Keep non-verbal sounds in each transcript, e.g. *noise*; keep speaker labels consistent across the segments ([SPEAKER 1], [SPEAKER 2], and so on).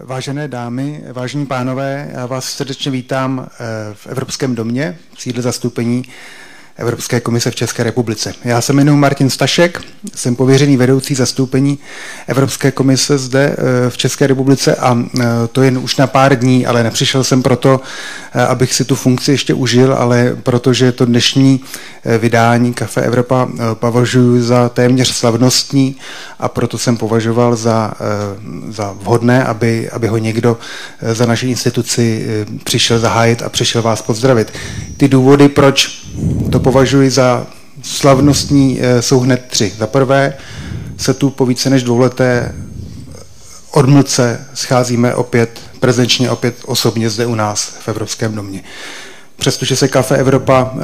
[SPEAKER 1] Vážené dámy, vážení pánové, já vás srdečně vítám eh, v Evropském domě, v sídle zastoupení Evropské komise v České republice. Já se jmenuji Martin Stašek, jsem pověřený vedoucí zastoupení Evropské komise zde eh, v České republice a eh, to jen už na pár dní, ale nepřišel jsem proto, eh, abych si tu funkci ještě užil, ale protože to dnešní vydání Kafe Evropa považuji za téměř slavnostní a proto jsem považoval za, za vhodné, aby, aby ho někdo za naši instituci přišel zahájit a přišel vás pozdravit. Ty důvody, proč to považuji za slavnostní, eh, jsou hned tři. Za prvé se tu po více než dvouleté odmlce scházíme opět prezenčně, opět osobně zde u nás v Evropském domě. Přestože se Kafe Evropa e,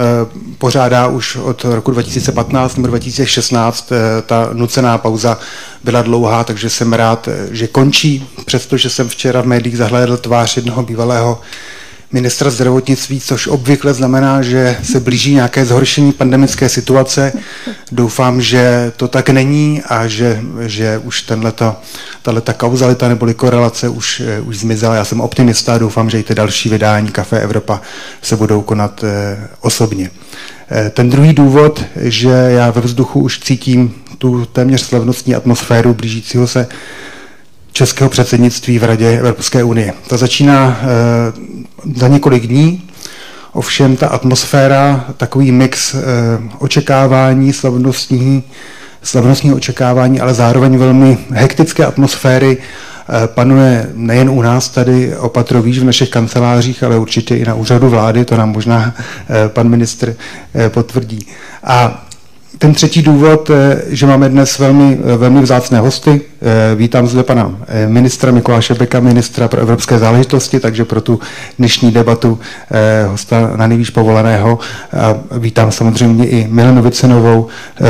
[SPEAKER 1] pořádá už od roku 2015 nebo 2016, e, ta nucená pauza byla dlouhá, takže jsem rád, že končí, přestože jsem včera v médiích zahlédl tvář jednoho bývalého ministra zdravotnictví, což obvykle znamená, že se blíží nějaké zhoršení pandemické situace. Doufám, že to tak není a že, že už tenhleta, tato kauzalita neboli korelace už, eh, už zmizela. Já jsem optimista a doufám, že i ty další vydání Café Evropa se budou konat eh, osobně. Eh, ten druhý důvod, že já ve vzduchu už cítím tu téměř slavnostní atmosféru blížícího se českého předsednictví v Radě Evropské unie. To začíná e, za několik dní, ovšem ta atmosféra, takový mix e, očekávání, slavnostní, slavnostního očekávání, ale zároveň velmi hektické atmosféry e, panuje nejen u nás tady opatrovíš v našich kancelářích, ale určitě i na úřadu vlády, to nám možná pan ministr potvrdí. A ten třetí důvod, eh, že máme dnes velmi, eh, velmi vzácné hosty. Eh, vítám zde pana ministra Mikuláše Beka, ministra pro evropské záležitosti, takže pro tu dnešní debatu hosta na nejvíc povoleného. A vítám samozřejmě i Milenu Vicenovou,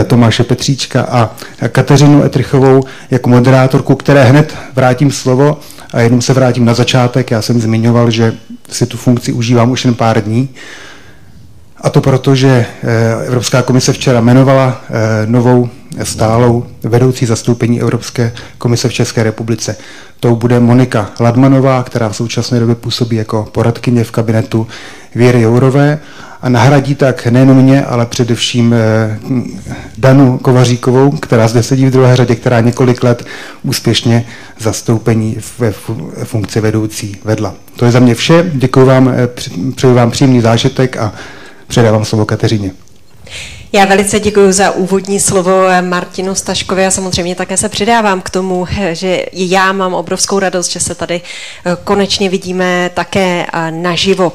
[SPEAKER 1] Tomáše Petříčka a Kateřinu Etrichovou jako moderátorku, které hned vrátím slovo a jenom se vrátím na začátek. Já jsem zmiňoval, že si tu funkci užívám už jen pár dní. A to proto, že eh, Evropská komise včera jmenovala eh, novou stálou vedoucí zastoupení Evropské komise v České republice. To bude Monika Ladmanová, která v současné době působí jako poradkyně v kabinetu Věry Jourové a nahradí tak nejen mě, ale především eh, Danu Kovaříkovou, která zde sedí v druhé řadě, která několik let úspěšně zastoupení ve funkci vedoucí vedla. To je za mě vše. Děkuji vám, přeju vám příjemný zážitek a Předávám slovo Kateřině.
[SPEAKER 2] Já velice děkuji za úvodní slovo Martinu Staškovi a samozřejmě také se přidávám k tomu, že já mám obrovskou radost, že se tady eh, konečně vidíme také eh, naživo.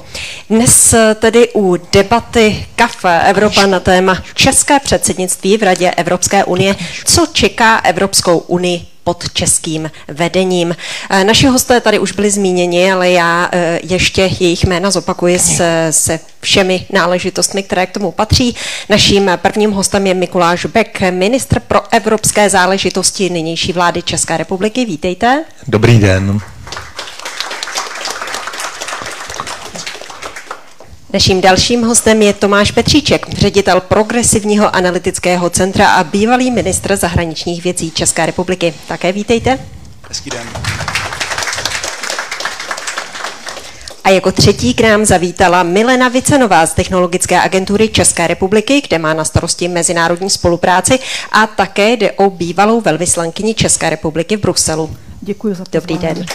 [SPEAKER 2] Dnes eh, tedy u debaty Kafe Evropa na téma České předsednictví v Radě Evropské unie, co čeká Evropskou unii pod českým vedením. Eh, naši hosté tady už byli zmíněni, ale já eh, ještě jejich jména zopakuji se, se všemi náležitostmi, které k tomu patří. Naším prvním hostem je Mikuláš Beck, ministr pro evropské záležitosti nynější vlády České republiky. Vítejte.
[SPEAKER 3] Dobrý den.
[SPEAKER 2] Naším dalším hostem je Tomáš Petříček, ředitel Progresivního analytického centra a bývalý ministr zahraničních věcí České republiky. Také vítejte.
[SPEAKER 4] Hezký den.
[SPEAKER 2] A jako třetí k nám zavítala Milena Vicenová z Technologické agentury České republiky, kde má na starosti mezinárodní spolupráci a také jde o bývalou velvyslankyni České republiky v Bruselu.
[SPEAKER 5] Děkuji za
[SPEAKER 2] to. Dobrý den.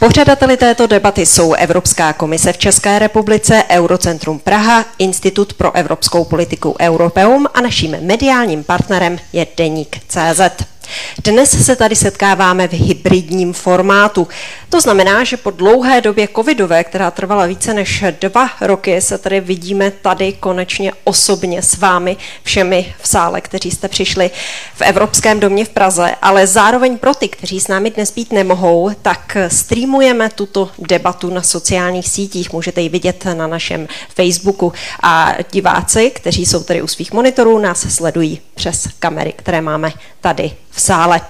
[SPEAKER 2] Pořadateli této debaty jsou Evropská komise v České republice, Eurocentrum Praha, Institut pro evropskou politiku Europeum a naším mediálním partnerem je Deník CZ. Dnes se tady setkáváme v hybridním formátu. To znamená, že po dlouhé době covidové, která trvala více než dva roky, se tady vidíme tady konečně osobně s vámi všemi v sále, kteří jste přišli v Evropském domě v Praze, ale zároveň pro ty, kteří s námi dnes být nemohou, tak streamujeme tuto debatu na sociálních sítích. Můžete ji vidět na našem Facebooku a diváci, kteří jsou tady u svých monitorů, nás sledují přes kamery, které máme tady v sále.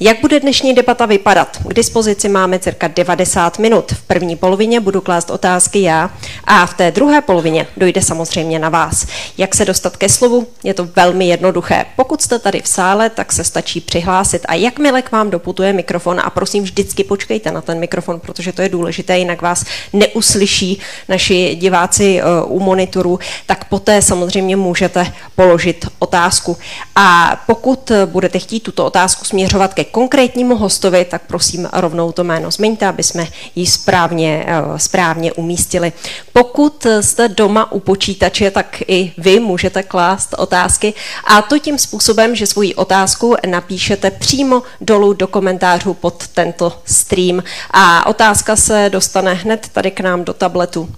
[SPEAKER 2] Jak bude dnešní debata vypadat? K dispozici máme cirka 90 minut. V první polovině budu klást otázky já a v té druhé polovině dojde samozřejmě na vás. Jak se dostat ke slovu? Je to velmi jednoduché. Pokud jste tady v sále, tak se stačí přihlásit a jakmile k vám doputuje mikrofon a prosím vždycky počkejte na ten mikrofon, protože to je důležité, jinak vás neuslyší naši diváci eh, u monitoru, tak poté samozřejmě můžete položit otázku. A pokud budete chtít tuto otázku směřovat ke konkrétnímu hostovi, tak prosím rovnou to jméno zmiňte, aby jsme ji správně, eh, správně umístili. Pokud jste doma u počítače, tak i vy můžete klást otázky. A to tím způsobem, že svoji otázku napíšete přímo dolů do komentářů pod tento stream. A otázka se dostane hned tady k nám do tabletu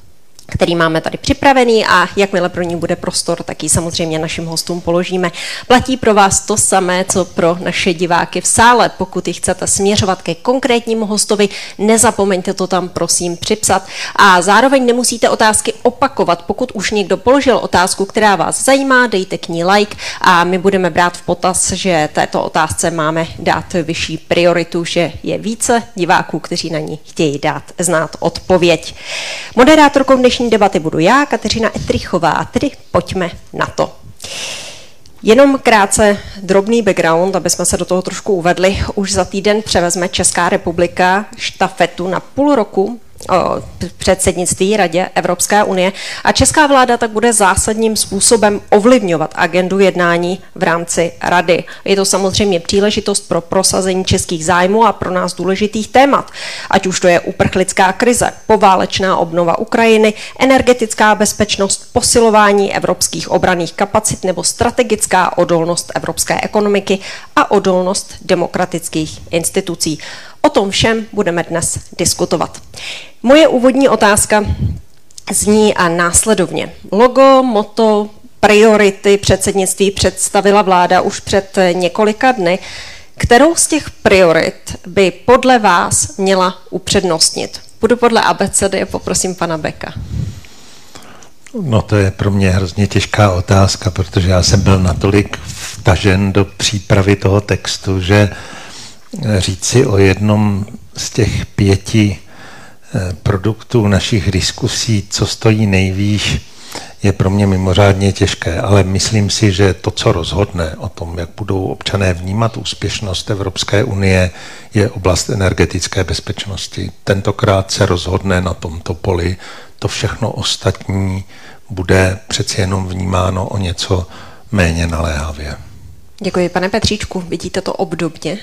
[SPEAKER 2] který máme tady připravený a jakmile pro ní bude prostor, tak ji samozřejmě našim hostům položíme. Platí pro vás to samé, co pro naše diváky v sále. Pokud ji chcete směřovat ke konkrétnímu hostovi, nezapomeňte to tam prosím připsat. A zároveň nemusíte otázky opakovat. Pokud už někdo položil otázku, která vás zajímá, dejte k ní like a my budeme brát v potaz, že této otázce máme dát vyšší prioritu, že je více diváků, kteří na ní chtějí dát znát odpověď. Moderátorkou dnešní dnešní debaty budu já, Kateřina Etrichová, tedy pojďme na to. Jenom krátce drobný background, aby jsme se do toho trošku uvedli. Už za týden převezme Česká republika štafetu na půl roku předsednictví Radě Evropské unie a česká vláda tak bude zásadním způsobem ovlivňovat agendu jednání v rámci Rady. Je to samozřejmě příležitost pro prosazení českých zájmů a pro nás důležitých témat, ať už to je uprchlická krize, poválečná obnova Ukrajiny, energetická bezpečnost, posilování evropských obraných kapacit nebo strategická odolnost evropské ekonomiky a odolnost demokratických institucí. O tom všem budeme dnes diskutovat. Moje úvodní otázka zní a následovně. Logo, moto, priority předsednictví představila vláda už před několika dny. Kterou z těch priorit by podle vás měla upřednostnit? Budu podle ABCD a poprosím pana Beka.
[SPEAKER 3] No to je pro mě hrozně těžká otázka, protože já jsem byl natolik vtažen do přípravy toho textu, že říci o jednom z těch pěti eh, produktů našich diskusí, co stojí nejvýš, je pro mě mimořádně těžké, ale myslím si, že to, co rozhodne o tom, jak budou občané vnímat úspěšnost Evropské unie, je oblast energetické bezpečnosti. Tentokrát se rozhodne na tomto poli, to všechno ostatní bude přeci jenom vnímáno o něco méně naléhavě.
[SPEAKER 2] Děkuji, pane Petříčku. Vidíte to obdobně?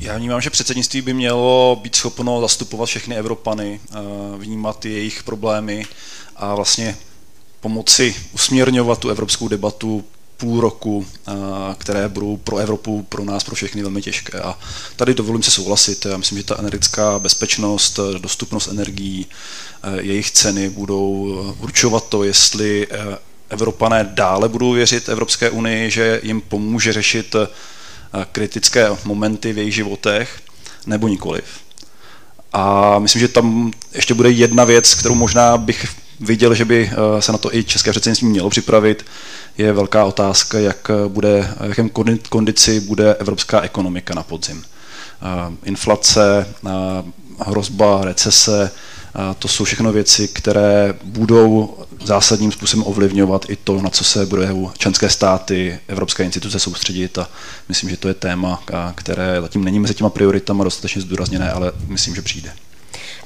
[SPEAKER 6] Já vnímám, že předsednictví by mělo být schopno zastupovat všechny Evropany, eh, vnímat jejich problémy a vlastně pomoci usměrňovat tu evropskou debatu půl roku, eh, které budou pro Evropu, pro nás, pro všechny velmi těžké. A tady dovolím se souhlasit. Já myslím, že ta energetická bezpečnost, dostupnost energií, eh, jejich ceny budou určovat to, jestli Evropané dále budou věřit Evropské unii, že jim pomůže řešit kritické momenty v jejich životech, nebo nikoliv. A myslím, že tam ještě bude jedna věc, kterou možná bych viděl, že by eh, se na to i české předsednictví mělo připravit, je velká otázka, jak bude, jakém kondici bude evropská ekonomika na podzim. Eh, inflace, eh, hrozba recese, to jsou všechno věci, které budou zásadním způsobem ovlivňovat i to, na co se budou členské státy, evropské instituce soustředit a myslím, že to je téma, které zatím není mezi těma prioritama dostatečně zdůrazněné, ale myslím, že přijde.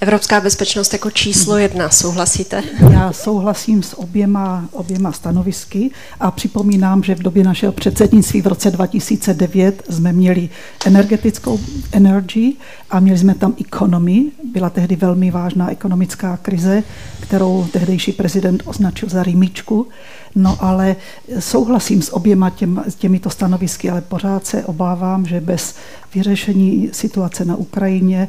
[SPEAKER 2] Evropská bezpečnost jako číslo jedna, souhlasíte?
[SPEAKER 5] Já souhlasím s oběma, oběma stanovisky a připomínám, že v době našeho předsednictví v roce 2009 jsme měli energetickou energy a měli jsme tam economy. Byla tehdy velmi vážná ekonomická krize, kterou tehdejší prezident označil za rýmičku. No ale souhlasím s oběma těm, těmito stanovisky, ale pořád se obávám, že bez vyřešení situace na Ukrajině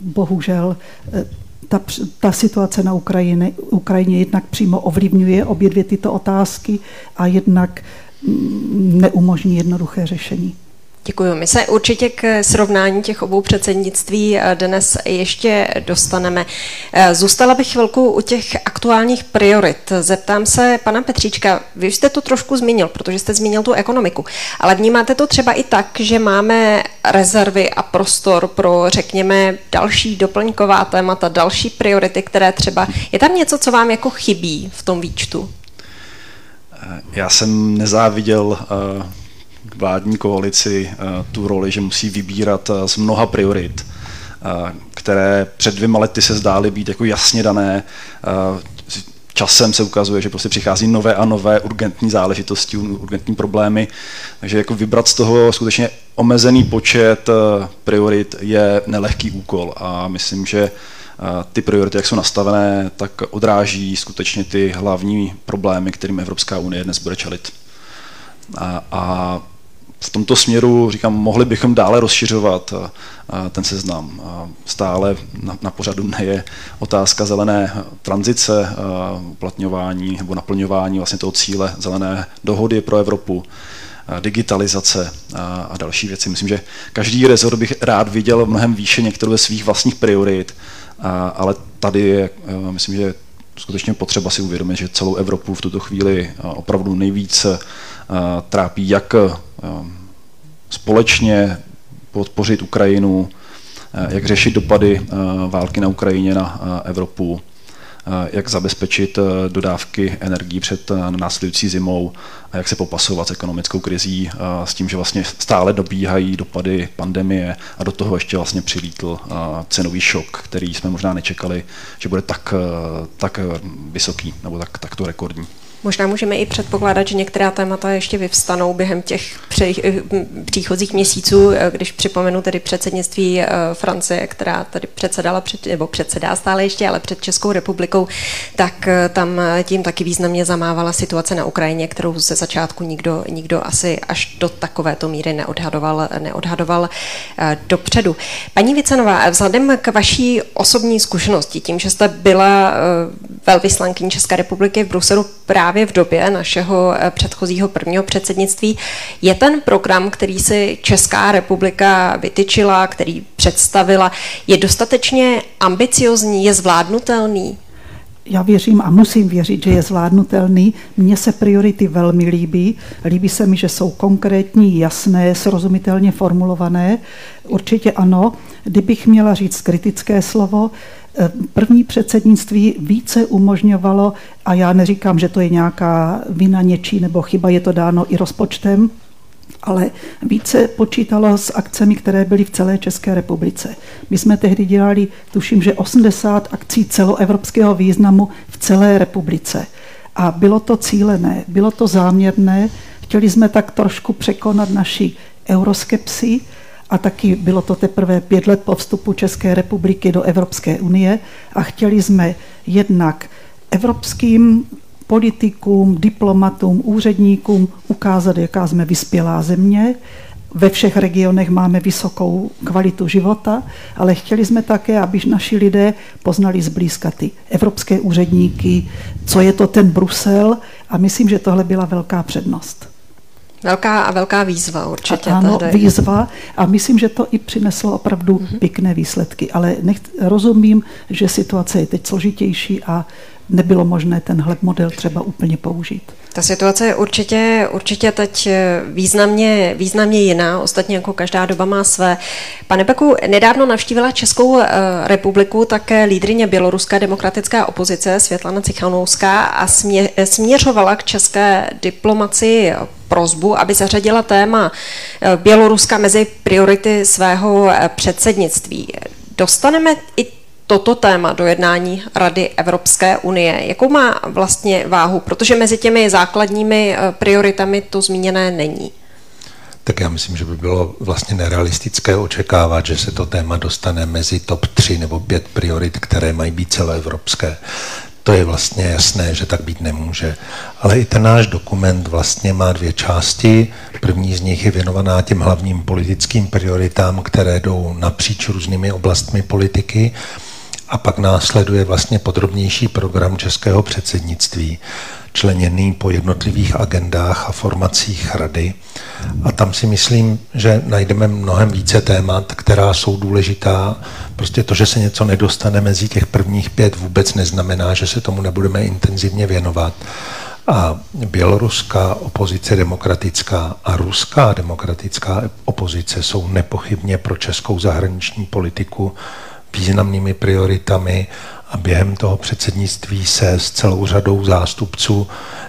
[SPEAKER 5] bohužel eh, ta, ta situace na Ukrajině, Ukrajině jednak přímo ovlivňuje obě dvě tyto otázky a jednak mm, neumožní jednoduché řešení.
[SPEAKER 2] Děkuji. My se určitě k srovnání těch obou předsednictví eh, dnes ještě dostaneme. Eh, zůstala bych chvilku u těch aktuálních priorit. Zeptám se pana Petříčka, vy jste to trošku zmínil, protože jste zmínil tu ekonomiku, ale vnímáte to třeba i tak, že máme rezervy a prostor pro, řekněme, další doplňková témata, další priority, které třeba... Je tam něco, co vám jako chybí v tom výčtu?
[SPEAKER 6] Já jsem nezáviděl uh vládní koalici eh, tu roli, že musí vybírat eh, z mnoha priorit, eh, které před dvěma lety se zdály být jako jasně dané. Časem se ukazuje, že prostě přichází nové a nové urgentní záležitosti, urgentní problémy, takže jako vybrat z toho skutečně omezený počet priorit je nelehký úkol a myslím, že ty priority, jak jsou nastavené, tak odráží skutečně ty hlavní problémy, kterým Evropská unie dnes bude čelit. A, a v tomto směru, říkám, mohli bychom dále rozšiřovat eh, eh, ten seznam. Stále na, na pořadu dne je otázka zelené tranzice, eh, uplatňování nebo naplňování vlastně toho cíle zelené dohody pro Evropu, digitalizace a další věci. Myslím, že každý rezort bych rád viděl mnohem výše některou ze svých vlastních priorit, ale tady je, myslím, že skutečně potřeba si uvědomit, že celou Evropu v tuto chvíli opravdu nejvíce trápí jak společně podpořit Ukrajinu, jak řešit dopady války na Ukrajině na Evropu, jak zabezpečit dodávky energií před následující zimou a jak se popasovat s ekonomickou krizí, s tím, že vlastně stále dobíhají dopady pandemie a do toho ještě vlastně přilítl cenový šok, který jsme možná nečekali, že bude tak, tak vysoký nebo tak, takto rekordní.
[SPEAKER 2] Možná můžeme i předpokládat, že některá témata ještě vyvstanou během těch příchozích měsíců, eh, když připomenu tedy předsednictví eh, Francie, která tady předsedala, před, nebo předsedá stále ještě, ale před Českou republikou, tak eh, tam tím taky významně zamávala situace na Ukrajině, kterou ze začátku nikdo, nikdo asi až do takovéto míry neodhadoval, neodhadoval dopředu. Paní Vicenová, vzhledem k vaší osobní zkušenosti, tím, že jste byla velvyslankyní České republiky v Bruselu právě v době našeho eh, předchozího prvního předsednictví. Je ten program, který si Česká republika vytyčila, který představila, je dostatečně ambiciozní, je zvládnutelný?
[SPEAKER 5] já věřím a musím věřit, že je zvládnutelný. Mně se priority velmi líbí. Líbí se mi, že jsou konkrétní, jasné, srozumitelně formulované. Určitě ano. Kdybych měla říct kritické slovo, první předsednictví více umožňovalo, a já neříkám, že to je nějaká vina něčí nebo chyba, je to dáno i rozpočtem, ale více počítalo s akcemi, které byly v celé České republice. My jsme tehdy dělali, tuším, že 80 akcí celoevropského významu v celé republice. A bylo to cílené, bylo to záměrné. Chtěli jsme tak trošku překonat naši euroskepsi, a taky bylo to teprve pět let po vstupu České republiky do Evropské unie a chtěli jsme jednak evropským politikům, diplomatům, úředníkům ukázat, jaká jsme vyspělá země. Ve všech regionech máme vysokou kvalitu života, ale chtěli jsme také, aby naši lidé poznali zblízka ty evropské úředníky, co je to ten Brusel a myslím, že tohle byla velká přednost.
[SPEAKER 2] Velká a velká výzva určitě.
[SPEAKER 5] A, ano, tady. výzva a myslím, že to i přineslo opravdu mm-hmm. pěkné výsledky, ale nech, rozumím, že situace je teď složitější a nebylo možné tenhle model třeba úplně použít.
[SPEAKER 2] Ta situace je určitě, určitě teď významně, významně jiná, ostatně jako každá doba má své. Pane Beku, nedávno navštívila Českou eh, republiku také lídrině běloruské demokratické opozice Světlana Cichanouská a smě, směřovala k české diplomaci prozbu, aby zařadila téma eh, Běloruska mezi priority svého eh, předsednictví. Dostaneme i toto téma do jednání Rady Evropské unie? Jakou má vlastně váhu? Protože mezi těmi základními eh, prioritami to zmíněné není.
[SPEAKER 3] Tak já myslím, že by bylo vlastně nerealistické očekávat, že se to téma dostane mezi top 3 nebo 5 priorit, které mají být celoevropské. To je vlastně jasné, že tak být nemůže. Ale i ten náš dokument vlastně má dvě části. První z nich je věnovaná těm hlavním politickým prioritám, které jdou napříč různými oblastmi politiky a pak následuje vlastně podrobnější program českého předsednictví. členěný po jednotlivých agendách a formacích rady. A tam si myslím, že najdeme mnohem více témat, která jsou důležitá. Prostě to, že se něco nedostane mezi těch prvních pět, vůbec neznamená, že se tomu nebudeme intenzivně věnovat. A běloruská opozice demokratická a ruská demokratická opozice jsou nepochybně pro českou zahraniční politiku významnými prioritami a během toho předsednictví se s celou řadou zástupců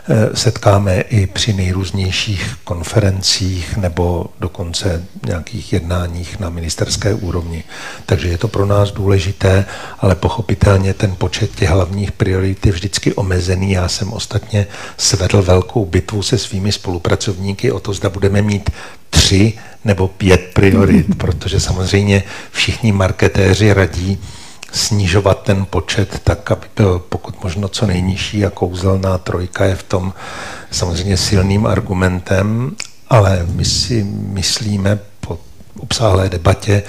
[SPEAKER 3] eh, setkáme i při nejrůznějších konferencích nebo dokonce nějakých jednáních na ministerské úrovni. Takže je to pro nás důležité, ale pochopitelně ten počet těch hlavních priorit je vždycky omezený. Já jsem ostatně svedl velkou bitvu se svými spolupracovníky o to, zda budeme mít tři nebo pět priorit, *laughs* protože samozřejmě všichni marketéři radí, snižovat ten počet tak, aby byl pokud možno co nejnižší a kouzelná trojka je v tom samozřejmě silným argumentem, ale my si myslíme po obsáhlé debatě,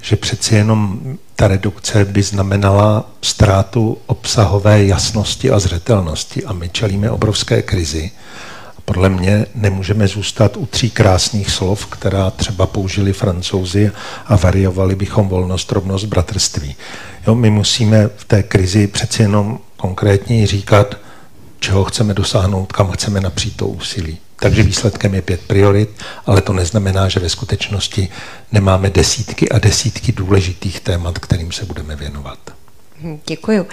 [SPEAKER 3] že přeci jenom ta redukce by znamenala ztrátu obsahové jasnosti a zřetelnosti a my čelíme obrovské krizi podle mě nemůžeme zůstat u tří krásných slov, která třeba použili francouzi a variovali bychom volnost, rovnost, bratrství. Jo, my musíme v té krizi přeci jenom konkrétně říkat, čeho chceme dosáhnout, kam chceme napřít to úsilí. Takže výsledkem je pět priorit, ale to neznamená, že ve skutečnosti nemáme desítky a desítky důležitých témat, kterým se budeme věnovat.
[SPEAKER 2] Hm, děkuji.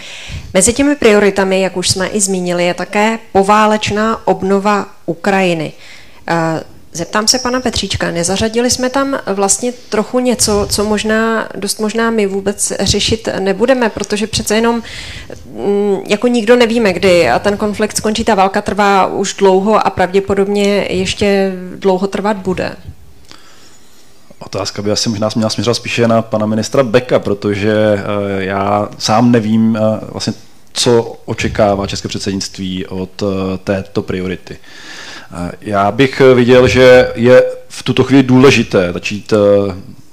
[SPEAKER 2] Mezi těmi prioritami, jak už jsme i zmínili, je také poválečná obnova Ukrajiny. Eh, zeptám se pana Petříčka, nezařadili jsme tam vlastně trochu něco, co možná, dost možná my vůbec řešit nebudeme, protože přece jenom hm, jako nikdo nevíme, kdy a ten konflikt skončí, ta válka trvá už dlouho a pravděpodobně ještě dlouho trvat bude.
[SPEAKER 6] Otázka by asi možná měla směřovat spíše na pana ministra Beka, protože eh, já sám nevím eh, vlastně, co očekává české předsednictví od eh, této priority. Já bych viděl, že je v tuto chvíli důležité začít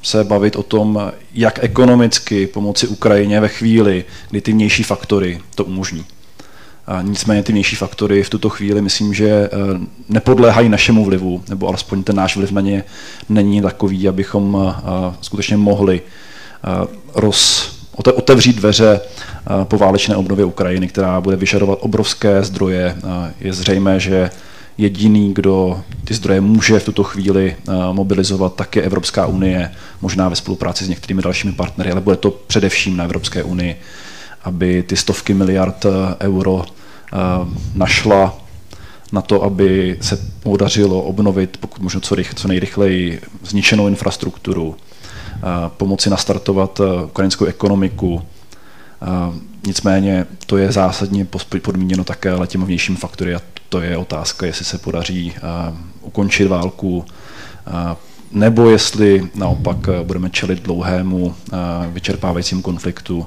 [SPEAKER 6] se bavit o tom, jak ekonomicky pomoci Ukrajině ve chvíli, kdy ty vnější faktory to umožní. Nicméně ty vnější faktory v tuto chvíli myslím, že eh, nepodléhají našemu vlivu, nebo alespoň ten náš vliv na ně není takový, abychom eh, skutečně mohli eh, roz, otevřít dveře po válečné obnově Ukrajiny, která bude vyžadovat obrovské zdroje. Je zřejmé, že jediný, kdo ty zdroje může v tuto chvíli mobilizovat, tak je Evropská unie, možná ve spolupráci s některými dalšími partnery, ale bude to především na Evropské unii, aby ty stovky miliard euro našla na to, aby se podařilo obnovit pokud možno co, rych, co nejrychleji zničenou infrastrukturu, eh, pomoci nastartovat eh, ukrajinskou ekonomiku. Nicméně to je zásadně podmíněno také ale těmi vnějšími faktory a to je otázka, jestli se podaří ukončit válku, nebo jestli naopak budeme čelit dlouhému vyčerpávajícímu konfliktu,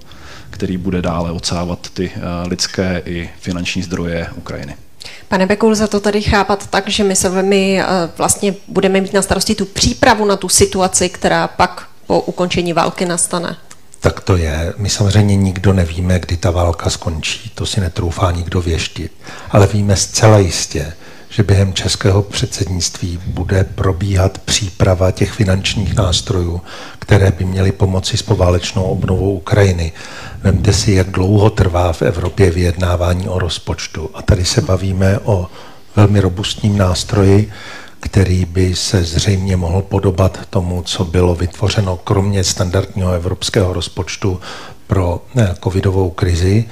[SPEAKER 6] který bude dále odsávat ty eh, lidské i finanční zdroje Ukrajiny.
[SPEAKER 2] Pane Bekul, za to tady chápat tak, že my se my eh, vlastně budeme mít na starosti tu přípravu na tu situaci, která pak po ukončení války nastane.
[SPEAKER 3] Tak to je. My samozřejmě nikdo nevíme, kdy ta válka skončí. To si netroufá nikdo věštit. Ale víme zcela jistě, že během českého předsednictví bude probíhat příprava těch finančních nástrojů, které by měly pomoci s poválečnou obnovou Ukrajiny. Vemte si, jak dlouho trvá v Evropě vyjednávání o rozpočtu. A tady se bavíme o velmi robustním nástroji, který by se zřejmě mohl podobat tomu, co bylo vytvořeno kromě standardního evropského rozpočtu pro ne, covidovou krizi.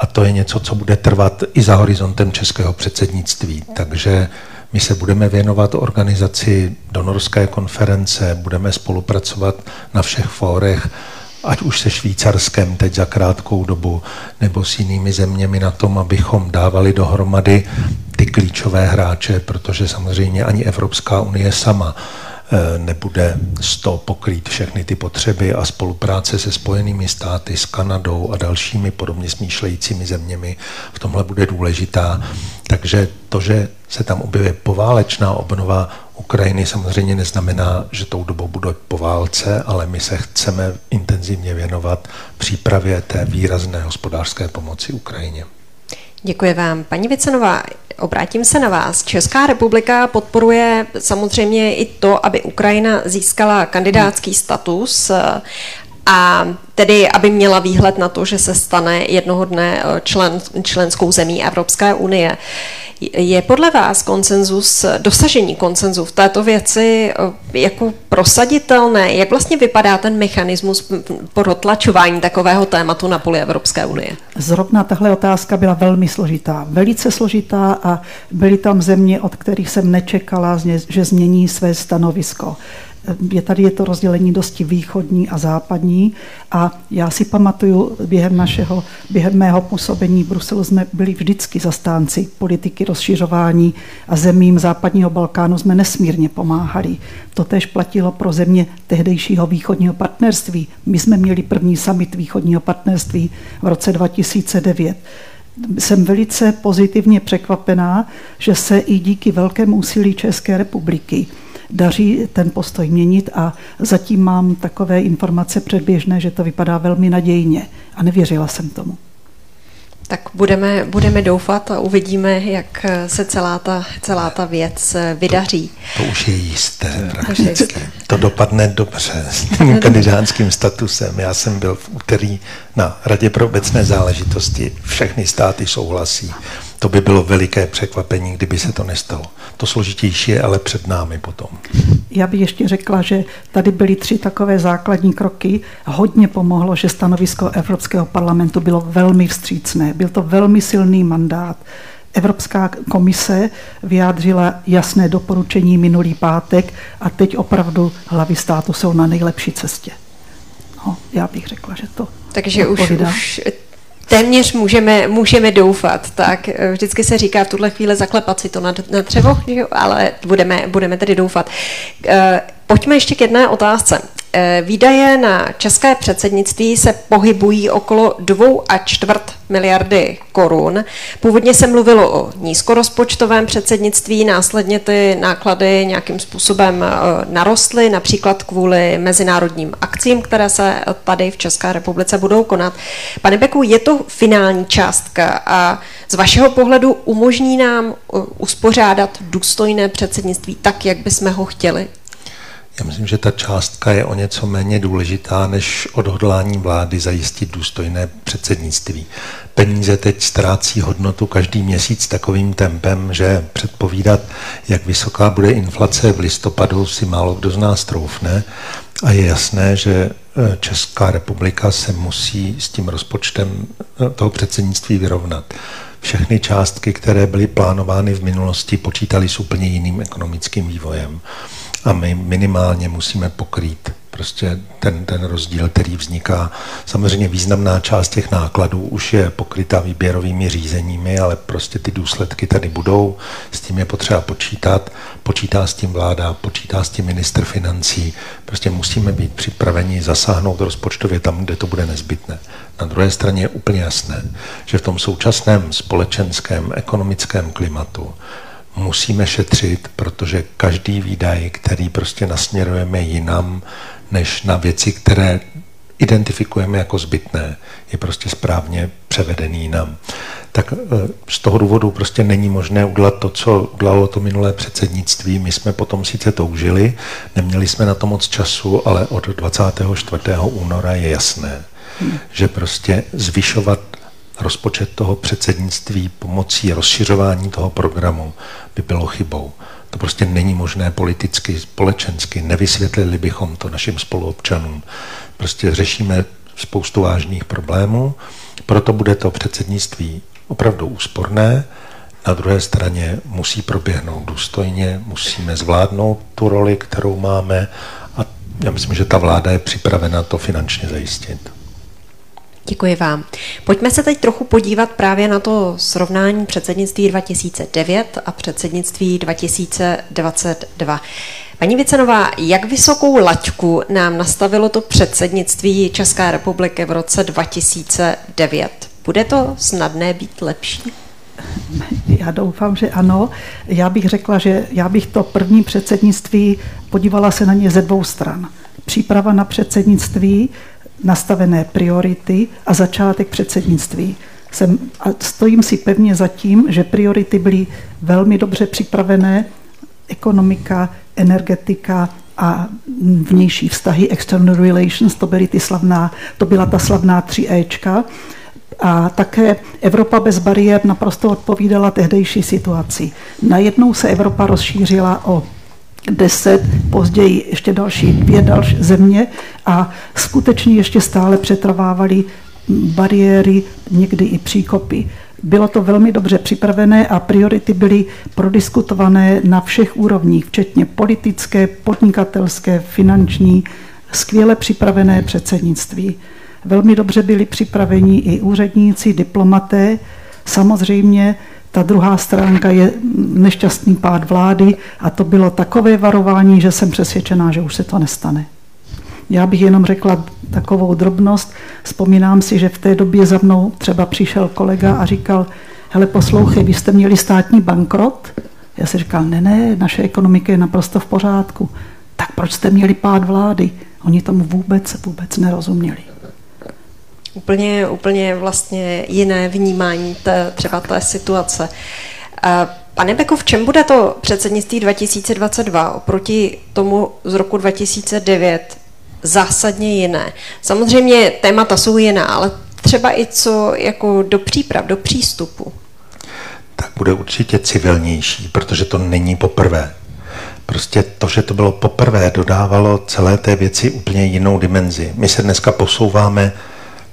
[SPEAKER 3] A to je něco, co bude trvat i za horizontem českého předsednictví. Takže my se budeme věnovat organizaci donorské konference, budeme spolupracovat na všech fórech, ať už se Švýcarskem teď za krátkou dobu, nebo s jinými zeměmi na tom, abychom dávali dohromady ty klíčové hráče, protože samozřejmě ani Evropská unie sama nebude z toho pokrýt všechny ty potřeby a spolupráce se Spojenými státy, s Kanadou a dalšími podobně smýšlejícími zeměmi v tomhle bude důležitá. Takže to, že se tam objevuje poválečná obnova Ukrajiny, samozřejmě neznamená, že tou dobou bude po válce, ale my se chceme intenzivně věnovat přípravě té výrazné hospodářské pomoci Ukrajině.
[SPEAKER 2] Děkuji vám. Paní Vicenová, obrátím se na vás. Česká republika podporuje samozřejmě i to, aby Ukrajina získala kandidátský status a tedy aby měla výhled na to, že se stane jednoho dne eh, člen, členskou zemí Evropské unie. Je podle vás konsenzus, dosažení konsenzu v této věci eh, jako prosaditelné? Jak vlastně vypadá ten mechanismus pro dotlačování takového tématu na poli Evropské unie?
[SPEAKER 5] Zrovna tahle otázka byla velmi složitá, velice složitá a byly tam země, od kterých jsem nečekala, že změní své stanovisko je tady je to rozdělení dosti východní a západní a já si pamatuju, během našeho, během mého působení v Bruselu jsme byli vždycky zastánci politiky rozšiřování a zemím západního Balkánu jsme nesmírně pomáhali. To tež platilo pro země tehdejšího východního partnerství. My jsme měli první summit východního partnerství v roce 2009 jsem velice pozitivně překvapená, že se i díky velkému úsilí České republiky daří ten postoj měnit a zatím mám takové informace předběžné, že to vypadá velmi nadějně a nevěřila jsem tomu.
[SPEAKER 2] Tak budeme, budeme doufat a uvidíme, jak se celá ta, celá ta věc vydaří.
[SPEAKER 3] To, to už je jisté prakticky. To dopadne dobře s tím kandidátským statusem. Já jsem byl v úterý na Radě pro obecné záležitosti. Všechny státy souhlasí. To by bylo veliké překvapení, kdyby se to nestalo. To složitější je ale před námi potom.
[SPEAKER 5] Já bych ještě řekla, že tady byly tři takové základní kroky. Hodně pomohlo, že stanovisko Evropského parlamentu bylo velmi vstřícné. Byl to velmi silný mandát. Evropská komise vyjádřila jasné doporučení minulý pátek a teď opravdu hlavy státu jsou na nejlepší cestě. No, já bych řekla, že to
[SPEAKER 2] Takže už, už téměř můžeme, můžeme doufat. Tak eh, vždycky se říká v tuhle chvíli zaklepat si to na, na dřevo, ale budeme, budeme tedy doufat. Eh, pojďme ještě k jedné otázce. Eh, výdaje na české předsednictví se pohybují okolo 2 a čtvrt miliardy korun. Původně se mluvilo o nízkorozpočtovém předsednictví, následně ty náklady nějakým způsobem eh, narostly, například kvůli mezinárodním akcím, které se tady v České republice budou konat. Pane Beku, je to finální částka a z vašeho pohledu umožní nám eh, uspořádat důstojné předsednictví tak, jak bychom ho chtěli?
[SPEAKER 3] Já myslím, že ta částka je o něco méně důležitá než odhodlání vlády zajistit důstojné předsednictví. Peníze teď ztrácí hodnotu každý měsíc takovým tempem, že předpovídat, jak vysoká bude inflace v listopadu, si málo kdo z nás troufne. A je jasné, že e, Česká republika se musí s tím rozpočtem e, toho předsednictví vyrovnat. Všechny částky, které byly plánovány v minulosti, počítali s úplně jiným ekonomickým vývojem a my minimálně musíme pokrýt prostě ten, ten rozdíl, který vzniká. Samozřejmě významná část těch nákladů už je pokrytá výběrovými řízeními, ale prostě ty důsledky tady budou, s tím je potřeba počítat, počítá s tím vláda, počítá s tím minister financí, prostě musíme být připraveni zasáhnout rozpočtově tam, kde to bude nezbytné. Na druhé straně je úplně jasné, že v tom současném společenském, ekonomickém klimatu musíme šetřit, protože každý výdaj, který prostě nasměrujeme jinam, než na věci, které identifikujeme jako zbytné, je prostě správně převedený jinam. Tak eh, z toho důvodu prostě není možné udělat to, co udělalo to minulé předsednictví. My jsme potom sice toužili, neměli jsme na to moc času, ale od 24. února je jasné, hmm. že prostě zvyšovat rozpočet toho předsednictví pomocí rozšiřování toho programu by bylo chybou. To prostě není možné politicky, společensky. Nevysvětlili bychom to našim spoluobčanům. Prostě řešíme spoustu vážných problémů, proto bude to předsednictví opravdu úsporné. Na druhé straně musí proběhnout důstojně, musíme zvládnout tu roli, kterou máme a já myslím, že ta vláda je připravena to finančně zajistit.
[SPEAKER 2] Děkuji vám. Pojďme se teď trochu podívat právě na to srovnání předsednictví 2009 a předsednictví 2022. Paní Vicenová, jak vysokou laťku nám nastavilo to předsednictví České republiky v roce 2009? Bude to snadné být lepší?
[SPEAKER 5] Já doufám, že ano. Já bych řekla, že já bych to první předsednictví podívala se na ně ze dvou stran. Příprava na předsednictví nastavené priority a začátek předsednictví. jsem, a stojím si pevně za tím, že priority byly velmi dobře připravené, ekonomika, energetika a vnější vztahy, external relations, to, byly ty slavná, to byla ta slavná 3 Ečka. A také Evropa bez bariér naprosto odpovídala tehdejší situaci. Najednou se Evropa rozšířila o deset, později ještě další dvě další země a skutečně ještě stále přetrvávaly bariéry, někdy i příkopy. Bylo to velmi dobře připravené a priority byly prodiskutované na všech úrovních, včetně politické, podnikatelské, finanční, skvěle připravené předsednictví. Velmi dobře byli připraveni i úředníci, diplomaté. Samozřejmě ta druhá stránka je nešťastný pád vlády a to bylo takové varování, že jsem přesvědčená, že už se to nestane. Já bych jenom řekla takovou drobnost. Vzpomínám si, že v té době za mnou třeba přišel kolega a říkal, hele poslouchej, vy jste měli státní bankrot? Já si říkal, ne, ne, naše ekonomika je naprosto v pořádku. Tak proč jste měli pád vlády? Oni tomu vůbec, vůbec nerozuměli.
[SPEAKER 2] Úplně, úplně vlastně jiné vnímání té, třeba té situace. Pane Beko, v čem bude to předsednictví 2022 oproti tomu z roku 2009 zásadně jiné? Samozřejmě témata jsou jiná, ale třeba i co jako do příprav, do přístupu.
[SPEAKER 3] Tak bude určitě civilnější, protože to není poprvé. Prostě to, že to bylo poprvé, dodávalo celé té věci úplně jinou dimenzi. My se dneska posouváme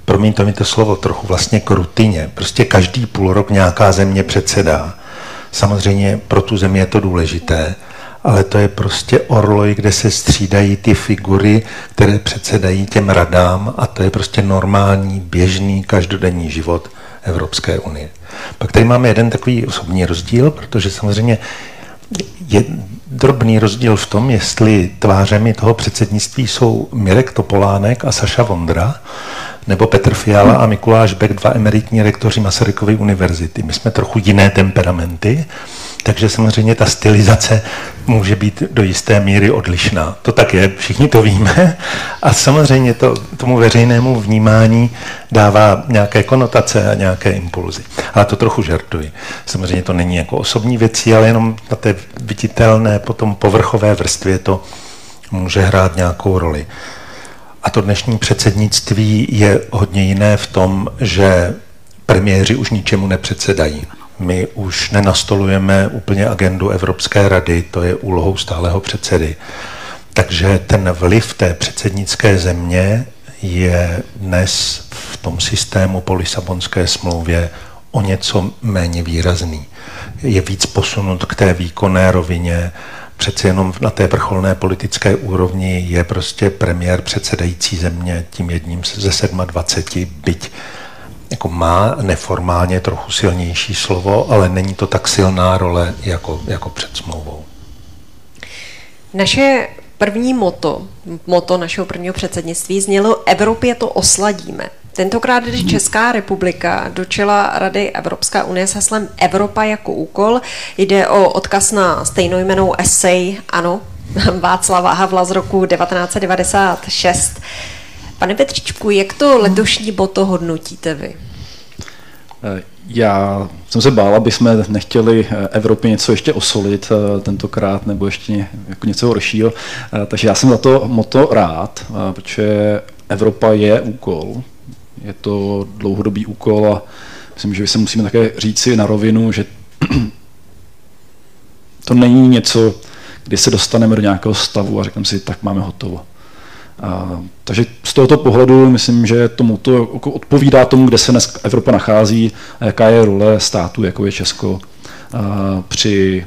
[SPEAKER 3] promiňte mi to slovo, trochu vlastně k rutině. Prostě každý půl rok nějaká země předsedá. Samozřejmě pro tu zemi je to důležité, ale to je prostě orloj, kde se střídají ty figury, které předsedají těm radám a to je prostě normální, běžný, každodenní život Evropské unie. Pak tady máme jeden takový osobní rozdíl, protože samozřejmě je drobný rozdíl v tom, jestli tvářemi toho předsednictví jsou Mirek Topolánek a Saša Vondra, nebo Petr Fiala a Mikuláš Beck, dva emeritní rektoři Masarykovy univerzity. My jsme trochu jiné temperamenty, takže samozřejmě ta stylizace může být do jisté míry odlišná. To tak je, všichni to víme. A samozřejmě to tomu veřejnému vnímání dává nějaké konotace a nějaké impulzy. Ale to trochu žertuji. Samozřejmě to není jako osobní věcí, ale jenom na té viditelné, potom povrchové vrstvě to může hrát nějakou roli. A to dnešní předsednictví je hodně jiné v tom, že premiéři už ničemu nepředsedají. My už nenastolujeme úplně agendu Evropské rady, to je úlohou stáleho předsedy. Takže ten vliv té předsednické země je dnes v tom systému po Lisabonské smlouvě o něco méně výrazný. Je víc posunut k té výkonné rovině, přeci jenom na té vrcholné politické úrovni je prostě premiér předsedající země tím jedním ze 27, byť jako má neformálně trochu silnější slovo, ale není to tak silná role jako, jako před smlouvou.
[SPEAKER 2] Naše první moto, moto našeho prvního předsednictví znělo Evropě to osladíme. Tentokrát, když Česká republika dočela Rady Evropská unie s heslem Evropa jako úkol, jde o odkaz na stejnojmenou esej, ano, *laughs* Václava Havla z roku 1996. Pane Petříčku, jak to letošní boto hodnotíte vy?
[SPEAKER 6] Eh, já jsem se bál, aby jsme nechtěli eh, Evropě něco ještě osolit eh, tentokrát, nebo ještě jako něco horšího. Takže já jsem za to moto rád, protože Evropa je úkol, je to dlouhodobý úkol a myslím, že se musíme také říci na rovinu, že *clears throat* to není něco, kdy se dostaneme do nějakého stavu a řekneme si, tak máme hotovo. A, takže z tohoto pohledu myslím, že tomu to odpovídá tomu, kde se dnes Evropa nachází a jaká je role státu, jako je Česko, a, při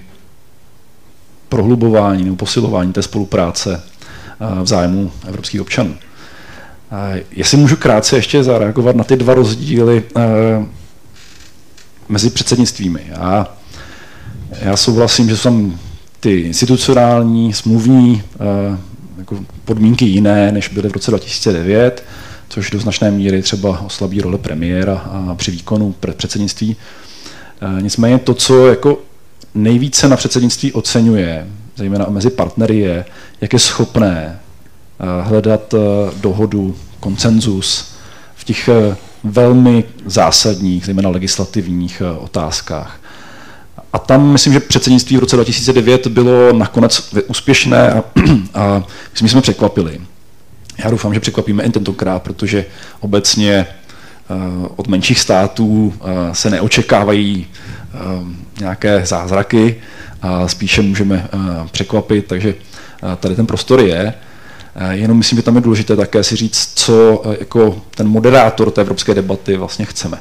[SPEAKER 6] prohlubování nebo posilování té spolupráce v zájmu evropských občanů. Jestli můžu krátce ještě zareagovat na ty dva rozdíly eh, mezi předsednictvími. Já, já souhlasím, že jsou ty institucionální, smluvní eh, jako podmínky jiné, než byly v roce 2009, což do značné míry třeba oslabí role premiéra a při výkonu předsednictví. Eh, nicméně to, co jako nejvíce na předsednictví oceňuje, zejména mezi partnery, je, jak je schopné hledat dohodu, koncenzus v těch velmi zásadních, zejména legislativních otázkách. A tam myslím, že předsednictví v roce 2009 bylo nakonec úspěšné a, *clears throat* a myslím, že jsme překvapili. Já doufám, že překvapíme i tentokrát, protože obecně od menších států se neočekávají nějaké zázraky a spíše můžeme překvapit, takže tady ten prostor je. Jenom myslím, že tam je důležité také si říct, co jako ten moderátor té evropské debaty vlastně chceme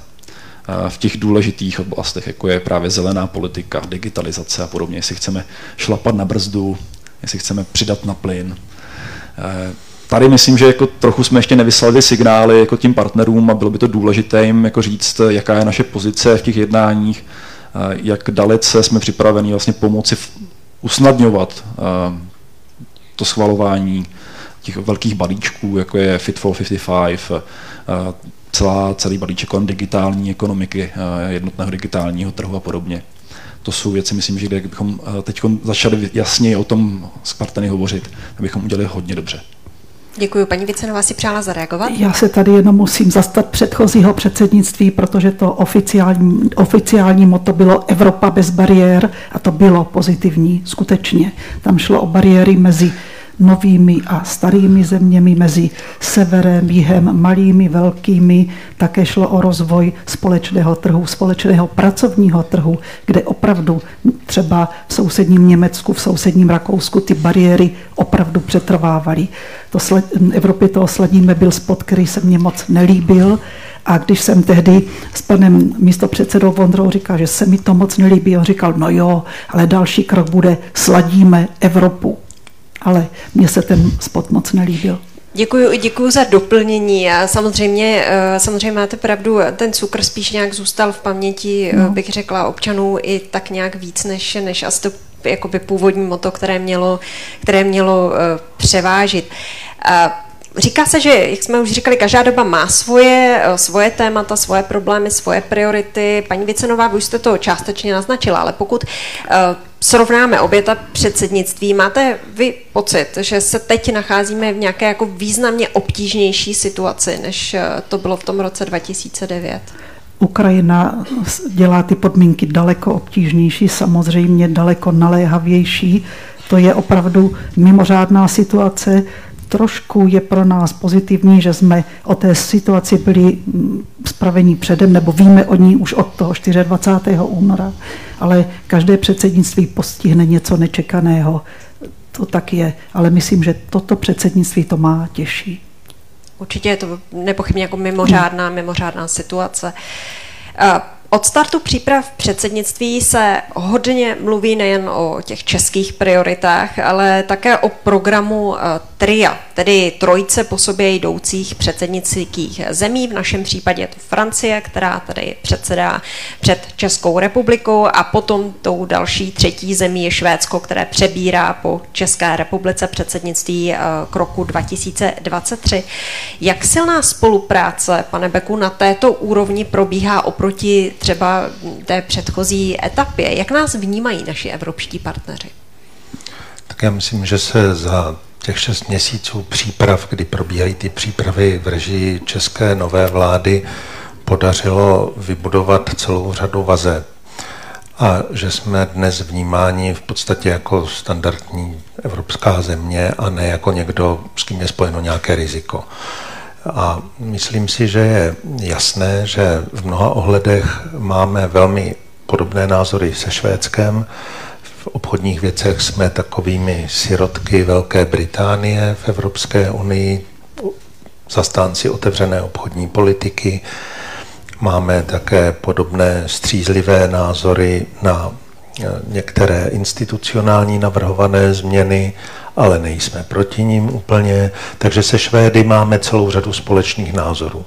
[SPEAKER 6] v těch důležitých oblastech, jako je právě zelená politika, digitalizace a podobně, jestli chceme šlapat na brzdu, jestli chceme přidat na plyn. Tady myslím, že jako trochu jsme ještě nevyslali signály jako tím partnerům a bylo by to důležité jim jako říct, jaká je naše pozice v těch jednáních, jak dalece jsme připraveni vlastně pomoci usnadňovat to schvalování těch velkých balíčků, jako je Fit for 55, celá, celý balíček kolem digitální ekonomiky, jednotného digitálního trhu a podobně. To jsou věci, myslím, že kde bychom teď začali jasněji o tom s partnery hovořit, abychom udělali hodně dobře.
[SPEAKER 2] Děkuji. Paní Vicenová si přála zareagovat?
[SPEAKER 5] Já se tady jenom musím zastat předchozího předsednictví, protože to oficiální, oficiální moto bylo Evropa bez bariér a to bylo pozitivní, skutečně. Tam šlo o bariéry mezi novými a starými zeměmi, mezi severem, jihem, malými, velkými. Také šlo o rozvoj společného trhu, společného pracovního trhu, kde opravdu třeba v sousedním Německu, v sousedním Rakousku ty bariéry opravdu přetrvávaly. To sled, Evropě toho sledíme byl spot, který se mně moc nelíbil, a když jsem tehdy s panem místopředsedou Vondrou říkal, že se mi to moc nelíbí, on říkal, no jo, ale další krok bude, sladíme Evropu ale mně se ten spot moc nelíbil.
[SPEAKER 2] Děkuji, děkuji za doplnění a samozřejmě, eh, samozřejmě máte pravdu, ten cukr spíš nějak zůstal v paměti, eh, no. bych řekla, občanů i tak nějak víc, než, než asi to jakoby původní moto, které mělo, které mělo eh, převážit. Říká se, že, jak jsme už říkali, každá doba má svoje, svoje témata, svoje problémy, svoje priority. Paní Vicenová, vy jste to částečně naznačila, ale pokud srovnáme obě ta předsednictví, máte vy pocit, že se teď nacházíme v nějaké jako významně obtížnější situaci, než eh, to bylo v tom roce 2009?
[SPEAKER 5] Ukrajina dělá ty podmínky daleko obtížnější, samozřejmě daleko naléhavější. To je opravdu mimořádná situace trošku je pro nás pozitivní, že jsme o té situaci byli spravení předem, nebo víme o ní už od toho 24. února, ale každé předsednictví postihne něco nečekaného. To tak je, ale myslím, že toto předsednictví to má těžší.
[SPEAKER 2] Určitě je to nepochybně jako mimořádná, mimořádná situace. Od startu příprav předsednictví se hodně mluví nejen o těch českých prioritách, ale také o programu eh, TRIA, tedy trojce po sobě jdoucích předsednických zemí. V našem případě je to Francie, která tedy předsedá před Českou republikou a potom tou další třetí zemí je Švédsko, které přebírá po České republice předsednictví eh, k roku 2023. Jak silná spolupráce, pane Beku, na této úrovni probíhá oproti třeba té předchozí etapě? Jak nás vnímají naši evropští partneři?
[SPEAKER 3] Tak já myslím, že se za těch šest měsíců příprav, kdy probíhají ty přípravy v režii české nové vlády, podařilo vybudovat celou řadu vazeb. A že jsme dnes vnímáni v podstatě jako standardní evropská země a ne jako někdo, s kým je spojeno nějaké riziko. A myslím si, že je jasné, že v mnoha ohledech máme velmi podobné názory se Švédskem. V obchodních věcech jsme takovými sirotky Velké Británie v Evropské unii, zastánci otevřené obchodní politiky. Máme také podobné střízlivé názory na eh, některé institucionální navrhované změny ale nejsme proti ním úplně, takže se Švédy máme celou řadu společných názorů.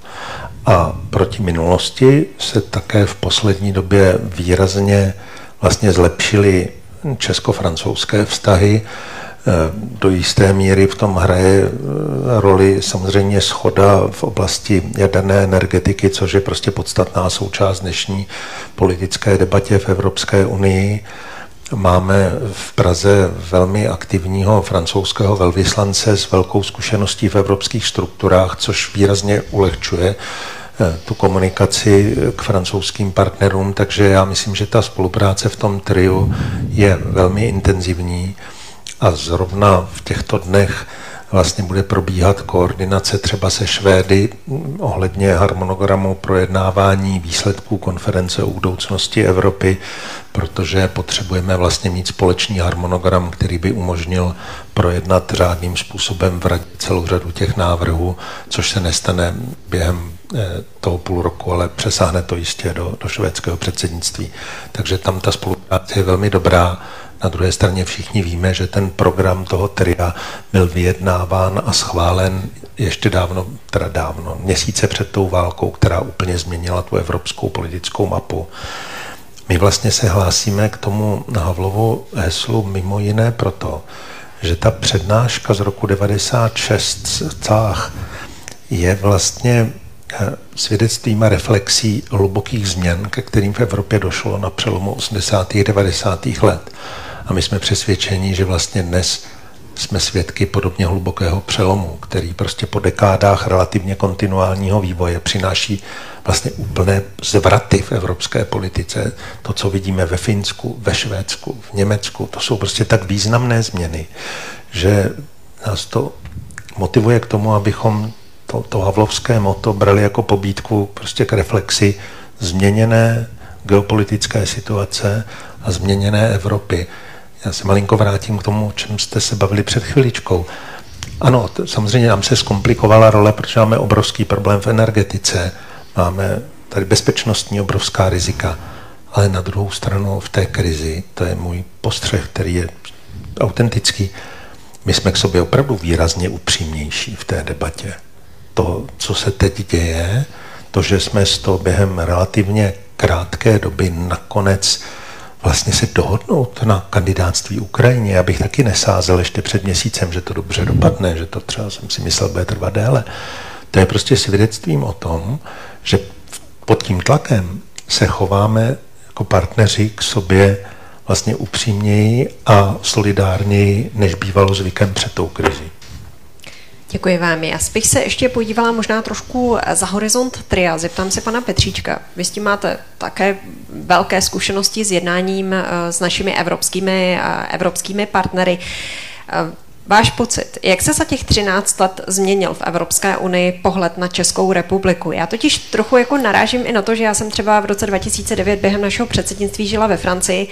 [SPEAKER 3] A proti minulosti se také v poslední době výrazně vlastně zlepšily česko-francouzské vztahy. Do jisté míry v tom hraje roli samozřejmě schoda v oblasti jaderné energetiky, což je prostě podstatná součást dnešní politické debatě v Evropské unii. Máme v Praze velmi aktivního francouzského velvyslance s velkou zkušeností v evropských strukturách, což výrazně ulehčuje tu komunikaci k francouzským partnerům, takže já myslím, že ta spolupráce v tom triu je velmi intenzivní a zrovna v těchto dnech vlastně bude probíhat koordinace třeba se Švédy ohledně harmonogramu projednávání výsledků konference o budoucnosti Evropy, protože potřebujeme vlastně mít společný harmonogram, který by umožnil projednat řádným způsobem v radě celou řadu těch návrhů, což se nestane během eh, toho půl roku, ale přesáhne to jistě do, do švédského předsednictví. Takže tam ta spolupráce je velmi dobrá na druhé straně všichni víme, že ten program toho TRIA byl vyjednáván a schválen ještě dávno, teda dávno, měsíce před tou válkou, která úplně změnila tu evropskou politickou mapu. My vlastně se hlásíme k tomu Havlovu heslu mimo jiné proto, že ta přednáška z roku 96 Cách je vlastně eh, svědectvím a reflexí hlubokých změn, ke kterým v Evropě došlo na přelomu 80. a 90. let. A my jsme přesvědčeni, že vlastně dnes jsme svědky podobně hlubokého přelomu, který prostě po dekádách relativně kontinuálního vývoje přináší vlastně úplné zvraty v evropské politice. To, co vidíme ve Finsku, ve Švédsku, v Německu, to jsou prostě tak významné změny, že nás to motivuje k tomu, abychom to, to havlovské moto brali jako pobídku prostě k reflexi změněné geopolitické situace a změněné Evropy. Já se malinko vrátím k tomu, o čem jste se bavili před chviličkou. Ano, to, samozřejmě nám se zkomplikovala role, protože máme obrovský problém v energetice, máme tady bezpečnostní obrovská rizika, ale na druhou stranu v té krizi, to je můj postřeh, který je autentický, my jsme k sobě opravdu výrazně upřímnější v té debatě. To, co se teď děje, to, že jsme z toho během relativně krátké doby nakonec vlastně se dohodnout na kandidátství Ukrajině. Já bych taky nesázel ještě před měsícem, že to dobře dopadne, že to třeba jsem si myslel, bude trvat déle. To je prostě svědectvím o tom, že pod tím tlakem se chováme jako partneři k sobě vlastně upřímněji a solidárněji, než bývalo zvykem před tou krizi.
[SPEAKER 2] Děkuji vám. Já bych se ještě podívala možná trošku za horizont tria. Zeptám se pana Petříčka. Vy s tím máte také velké zkušenosti s jednáním eh, s našimi evropskými, eh, evropskými partnery. Váš pocit, jak se za těch 13 let změnil v Evropské unii pohled na Českou republiku? Já totiž trochu jako narážím i na to, že já jsem třeba v roce 2009 během našeho předsednictví žila ve Francii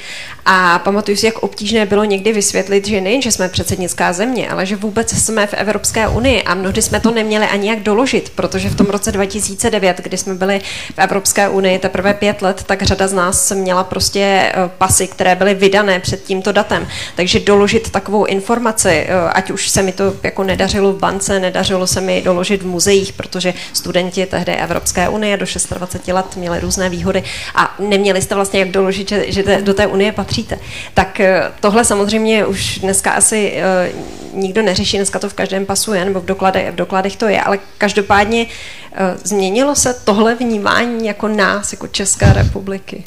[SPEAKER 2] a pamatuju si, jak obtížné bylo někdy vysvětlit, že nejen, že jsme předsednická země, ale že vůbec jsme v Evropské unii a mnohdy jsme to neměli ani jak doložit, protože v tom roce 2009, kdy jsme byli v Evropské unii teprve pět let, tak řada z nás měla prostě eh, pasy, které byly vydané před tímto datem. Takže doložit takovou informaci eh, ať už se mi to jako nedařilo v bance, nedařilo se mi doložit v muzeích, protože studenti tehdy Evropské unie do 26 let měli různé výhody a neměli jste vlastně jak doložit, že, že do té unie patříte. Tak eh, tohle samozřejmě už dneska asi eh, nikdo neřeší, dneska to v každém pasu je, nebo v dokladech, v dokladech to je, ale každopádně eh, změnilo se tohle vnímání jako nás, jako České republiky?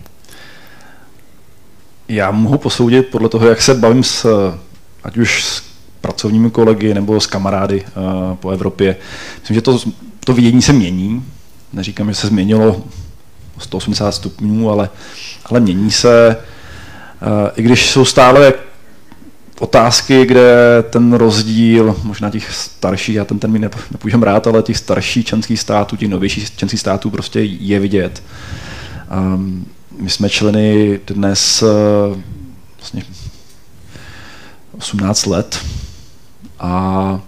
[SPEAKER 6] Já mohu posoudit podle toho, jak se bavím s, ať už s pracovními kolegy nebo s kamarády uh, po Evropě. Myslím, že to, to vidění se mění. Neříkám, že se změnilo 180 stupňů, ale, ale mění se. Uh, I když jsou stále otázky, kde ten rozdíl, možná těch starších, já ten termín nepůjdem rád, ale těch starších členských států, těch novějších členských států prostě je vidět. Um, my jsme členy dnes uh, vlastně 18 let a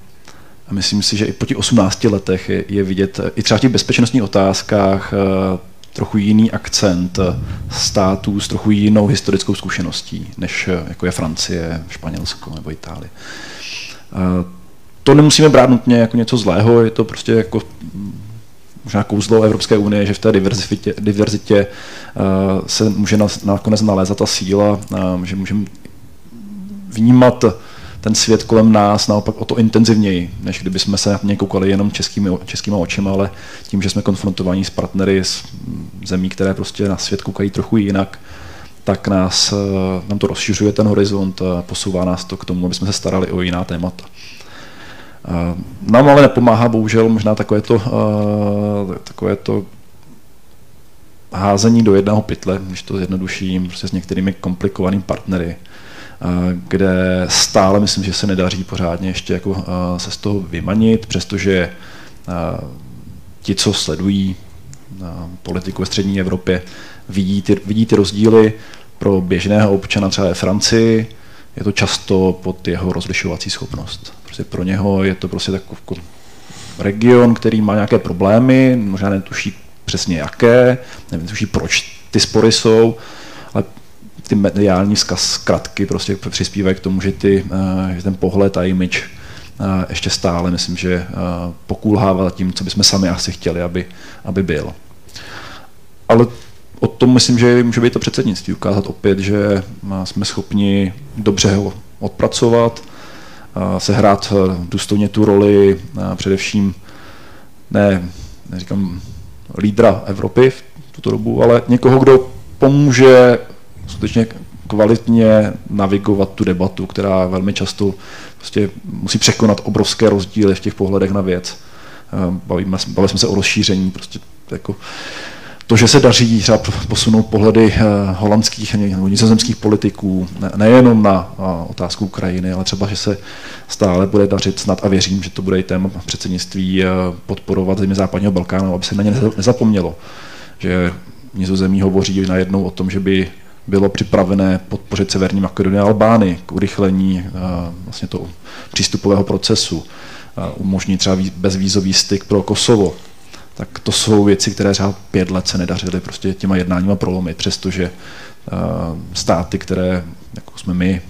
[SPEAKER 6] myslím si, že i po těch 18 letech je, je vidět i třeba v těch bezpečnostních otázkách eh, trochu jiný akcent států s trochu jinou historickou zkušeností, než eh, jako je Francie, Španělsko nebo Itálie. Eh, to nemusíme brát nutně jako něco zlého, je to prostě jako mm, možná kouzlo Evropské unie, že v té diverzitě, diverzitě se může nakonec nalézat ta síla, že můžeme vnímat ten svět kolem nás naopak o to intenzivněji, než kdyby jsme se na něj koukali jenom českými, českýma očima, ale tím, že jsme konfrontovaní s partnery z zemí, které prostě na svět koukají trochu jinak, tak nás, eh, nám to rozšiřuje ten horizont posouvá nás to k tomu, aby jsme se starali o jiná témata. Eh, nám ale nepomáhá bohužel možná takové to, eh, takové to házení do jednoho pytle, když to zjednoduším, prostě s některými komplikovanými partnery, kde stále myslím, že se nedaří pořádně ještě jako se z toho vymanit, přestože ti, co sledují politiku ve střední Evropě, vidí ty, vidí ty rozdíly pro běžného občana třeba ve Francii, je to často pod jeho rozlišovací schopnost. Prostě pro něho je to prostě takový region, který má nějaké problémy, možná netuší přesně jaké, netuší proč ty spory jsou, ale ty mediální zkratky prostě přispívají k tomu, že, ty, eh, že ten pohled a image eh, ještě stále, myslím, že eh, pokulhává tím, co bychom sami asi chtěli, aby, aby byl. Ale o tom myslím, že může být to předsednictví, ukázat opět, že jsme schopni dobře ho odpracovat, sehrát důstojně tu roli, především ne, neříkám lídra Evropy v tuto dobu, ale někoho, kdo pomůže skutečně kvalitně navigovat tu debatu, která velmi často prostě musí překonat obrovské rozdíly v těch pohledech na věc. Bavíme, bavili jsme se o rozšíření, prostě jako to, že se daří třeba posunout pohledy eh, holandských nebo nizozemských politiků nejenom na otázku Ukrajiny, ale třeba, že se stále bude dařit snad a věřím, že to bude i téma předsednictví eh, podporovat země západního Balkánu, aby se na ně nezapomnělo. Že nizozemí hovoří najednou o tom, že by bylo připravené podpořit Severní Makedonii a Albány k urychlení eh, vlastně toho přístupového procesu, umožnit třeba bezvízový styk pro Kosovo, tak to jsou věci, které třeba pět let se nedařily prostě těma jednáníma prolomit, přestože uh, státy, které, jako jsme my,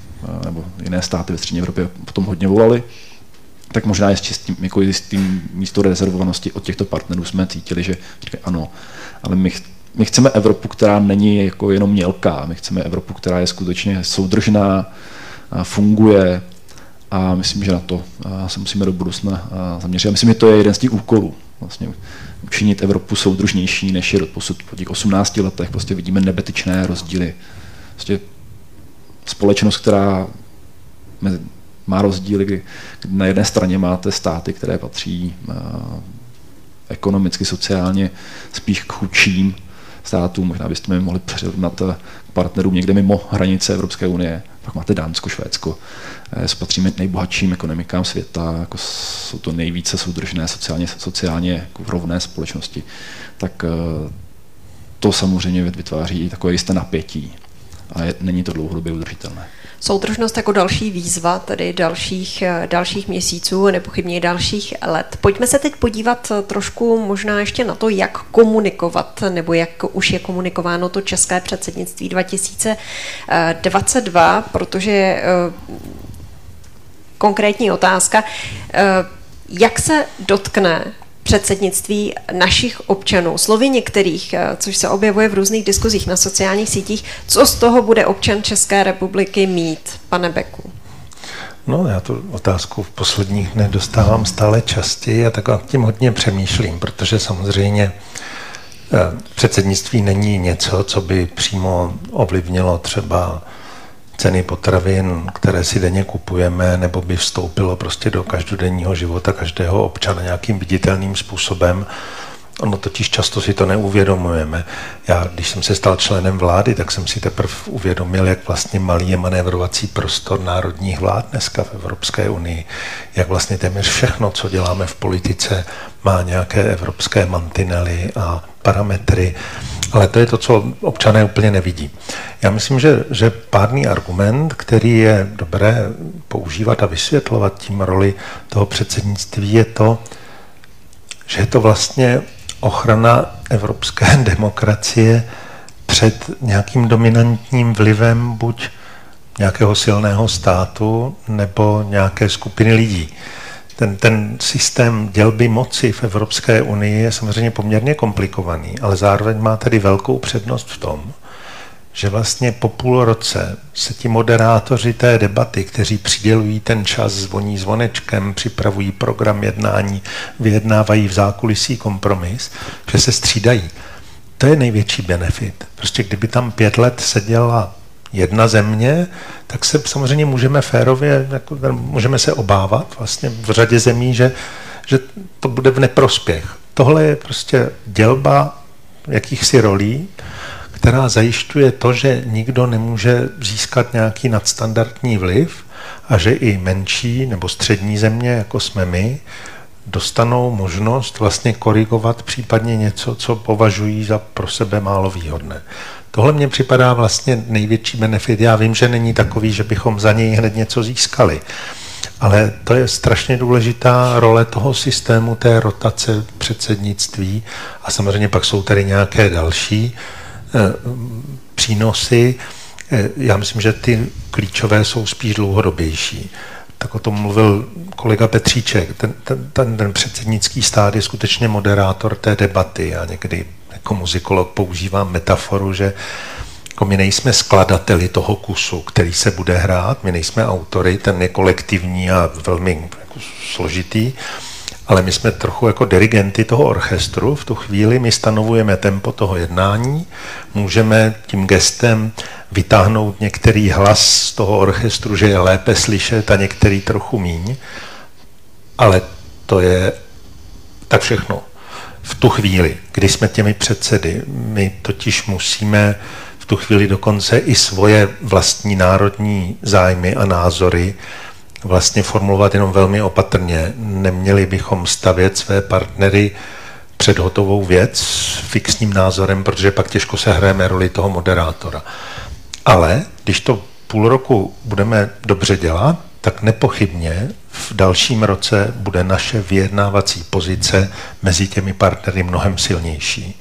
[SPEAKER 6] nebo jiné státy ve střední Evropě potom hodně volali, tak možná je s čistým, jako tím místo rezervovanosti od těchto partnerů jsme cítili, že říkají ano, ale my, my chceme Evropu, která není jako jenom mělká, my chceme Evropu, která je skutečně soudržná, funguje a myslím, že na to se musíme do budoucna zaměřit. A myslím, že to je jeden z těch úkolů. Vlastně učinit Evropu soudružnější, než je posud po těch 18 letech. Prostě vidíme nebetyčné rozdíly. Prostě společnost, která má rozdíly, kdy na jedné straně máte státy, které patří ekonomicky, sociálně spíš k chudším státům, možná byste mi mohli přirovnat k partnerům někde mimo hranice Evropské unie. Pak máte Dánsko, Švédsko, Eh, patříme nejbohatším ekonomikám světa, jako jsou to nejvíce soudržné sociálně, sociálně jako rovné společnosti, tak eh, to samozřejmě vytváří takové jisté napětí a je, není to dlouhodobě udržitelné.
[SPEAKER 2] Soudržnost jako další výzva, tedy dalších, eh, dalších měsíců, nepochybně dalších let. Pojďme se teď podívat trošku možná ještě na to, jak komunikovat, nebo jak už je komunikováno to české předsednictví 2022, protože konkrétní otázka. Eh, jak se dotkne předsednictví našich občanů, slovy některých, eh, což se objevuje v různých diskuzích na sociálních sítích, co z toho bude občan České republiky mít, pane Beku?
[SPEAKER 3] No, já tu otázku v posledních dnech dostávám stále častěji a tak tím hodně přemýšlím, protože samozřejmě eh, předsednictví není něco, co by přímo ovlivnilo třeba ceny potravin, které si denně kupujeme, nebo by vstoupilo prostě do každodenního života každého občana nějakým viditelným způsobem. Ono totiž často si to neuvědomujeme. Já, když jsem se stal členem vlády, tak jsem si teprve uvědomil, jak vlastně malý je manévrovací prostor národních vlád dneska v Evropské unii. Jak vlastně téměř všechno, co děláme v politice, má nějaké evropské mantinely a parametry. Ale to je to, co občané úplně nevidí. Já myslím, že, že pádný argument, který je dobré používat a vysvětlovat tím roli toho předsednictví, je to, že je to vlastně ochrana evropské *laughs* demokracie před nějakým dominantním vlivem buď nějakého silného státu nebo nějaké skupiny lidí ten, ten systém dělby moci v Evropské unii je samozřejmě poměrně komplikovaný, ale zároveň má tady velkou přednost v tom, že vlastně po půl roce se ti moderátoři té debaty, kteří přidělují ten čas, zvoní zvonečkem, připravují program jednání, vyjednávají v zákulisí kompromis, že se střídají. To je největší benefit. Prostě kdyby tam pět let seděla jedna země, tak se samozřejmě můžeme férově, jako, můžeme se obávat vlastně v řadě zemí, že, že to bude v neprospěch. Tohle je prostě dělba jakýchsi rolí, která zajišťuje to, že nikdo nemůže získat nějaký nadstandardní vliv a že i menší nebo střední země, jako jsme my, dostanou možnost vlastně korigovat případně něco, co považují za pro sebe málo výhodné. Tohle mně připadá vlastně největší benefit. Já vím, že není takový, že bychom za něj hned něco získali. Ale to je strašně důležitá role toho systému, té rotace předsednictví a samozřejmě pak jsou tady nějaké další eh, přínosy. Eh, já myslím, že ty klíčové jsou spíš dlouhodobější. Tak o tom mluvil kolega Petříček. Ten, ten, ten, ten předsednický stát je skutečně moderátor té debaty. Já někdy jako muzikolog používám metaforu, že jako my nejsme skladateli toho kusu, který se bude hrát, my nejsme autory, ten je kolektivní a velmi jako složitý, ale my jsme trochu jako dirigenty toho orchestru. V tu chvíli my stanovujeme tempo toho jednání, můžeme tím gestem vytáhnout některý hlas z toho orchestru, že je lépe slyšet a některý trochu míň, ale to je tak všechno. V tu chvíli, kdy jsme těmi předsedy, my totiž musíme v tu chvíli dokonce i svoje vlastní národní zájmy a názory vlastně formulovat jenom velmi opatrně. Neměli bychom stavět své partnery před hotovou věc s fixním názorem, protože pak těžko se hrajeme roli toho moderátora. Ale když to půl roku budeme dobře dělat, tak nepochybně v dalším roce bude naše vyjednávací pozice mezi těmi partnery mnohem silnější.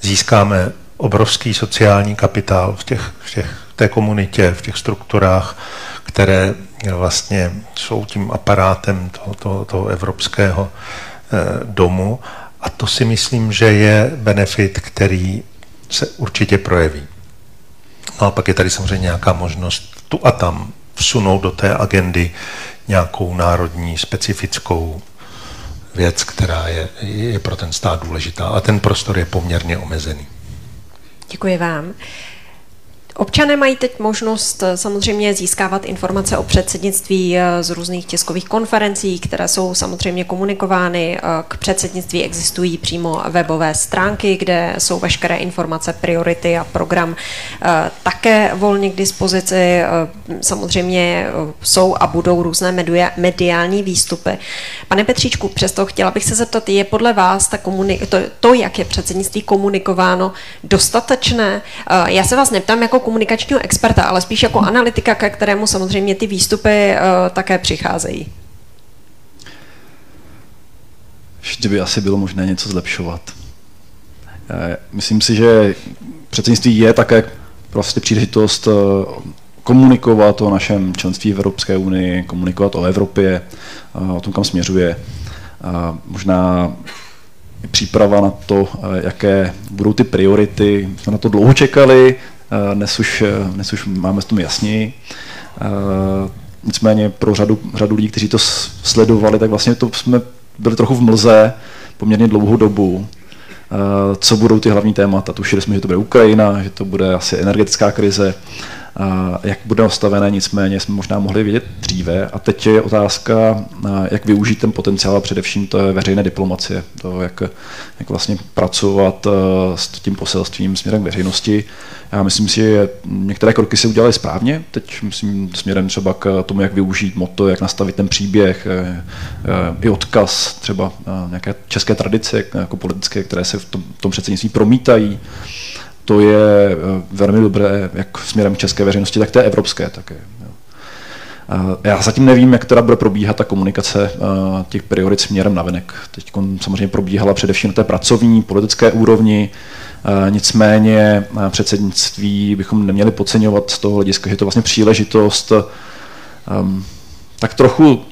[SPEAKER 3] Získáme obrovský sociální kapitál v, těch, v těch, té komunitě, v těch strukturách, které vlastně jsou tím aparátem toho, toho, toho evropského eh, domu. A to si myslím, že je benefit, který se určitě projeví. No a pak je tady samozřejmě nějaká možnost tu a tam vsunout do té agendy nějakou národní specifickou věc, která je, je pro ten stát důležitá. A ten prostor je poměrně omezený.
[SPEAKER 2] Děkuji vám. Občané mají teď možnost eh, samozřejmě získávat informace o předsednictví eh, z různých tiskových konferencí, které jsou samozřejmě komunikovány. Eh, k předsednictví existují přímo webové stránky, kde jsou veškeré informace, priority a program také volně k dispozici. Samozřejmě jsou a budou různé mediální výstupy. Pane Petříčku, přesto chtěla bych se zeptat, je podle vás ta to, to, jak je předsednictví komunikováno, dostatečné? Já se vás neptám jako komunikačního experta, ale spíš jako analytika, ke kterému samozřejmě ty výstupy uh, také přicházejí.
[SPEAKER 6] Vždy by asi bylo možné něco zlepšovat. Eh, myslím si, že předsednictví je také prostě příležitost eh, komunikovat o našem členství v Evropské unii, komunikovat o Evropě, o tom, kam směřuje. Možná příprava na to, jaké budou ty priority. Jsme na to dlouho čekali, Eh, dnes už, eh, dnes už máme s tom jasněji. Eh, nicméně pro řadu, řadu lidí, kteří to sledovali, tak vlastně to jsme byli trochu v mlze poměrně dlouhou dobu. Co budou ty hlavní témata? Tušili jsme, že to bude Ukrajina, že to bude asi energetická krize, jak bude nastavené, nicméně jsme možná mohli vědět dříve. A teď je otázka, jak využít ten potenciál a především to veřejné diplomacie, to, jak, jak vlastně pracovat s tím poselstvím směrem k veřejnosti. Já myslím si, že některé kroky se udělaly správně. Teď myslím směrem třeba k tomu, jak využít moto, jak nastavit ten příběh, eh, eh, i odkaz třeba nějaké české tradice jako politické, které se v tom, v tom předsednictví promítají. To je eh, velmi dobré, jak směrem české veřejnosti, tak té evropské také. Já zatím nevím, jak teda bude probíhat ta komunikace těch priorit směrem na venek. Teď samozřejmě probíhala především na té pracovní, politické úrovni, Nicméně předsednictví bychom neměli podceňovat z toho hlediska, že to vlastně příležitost um, tak trochu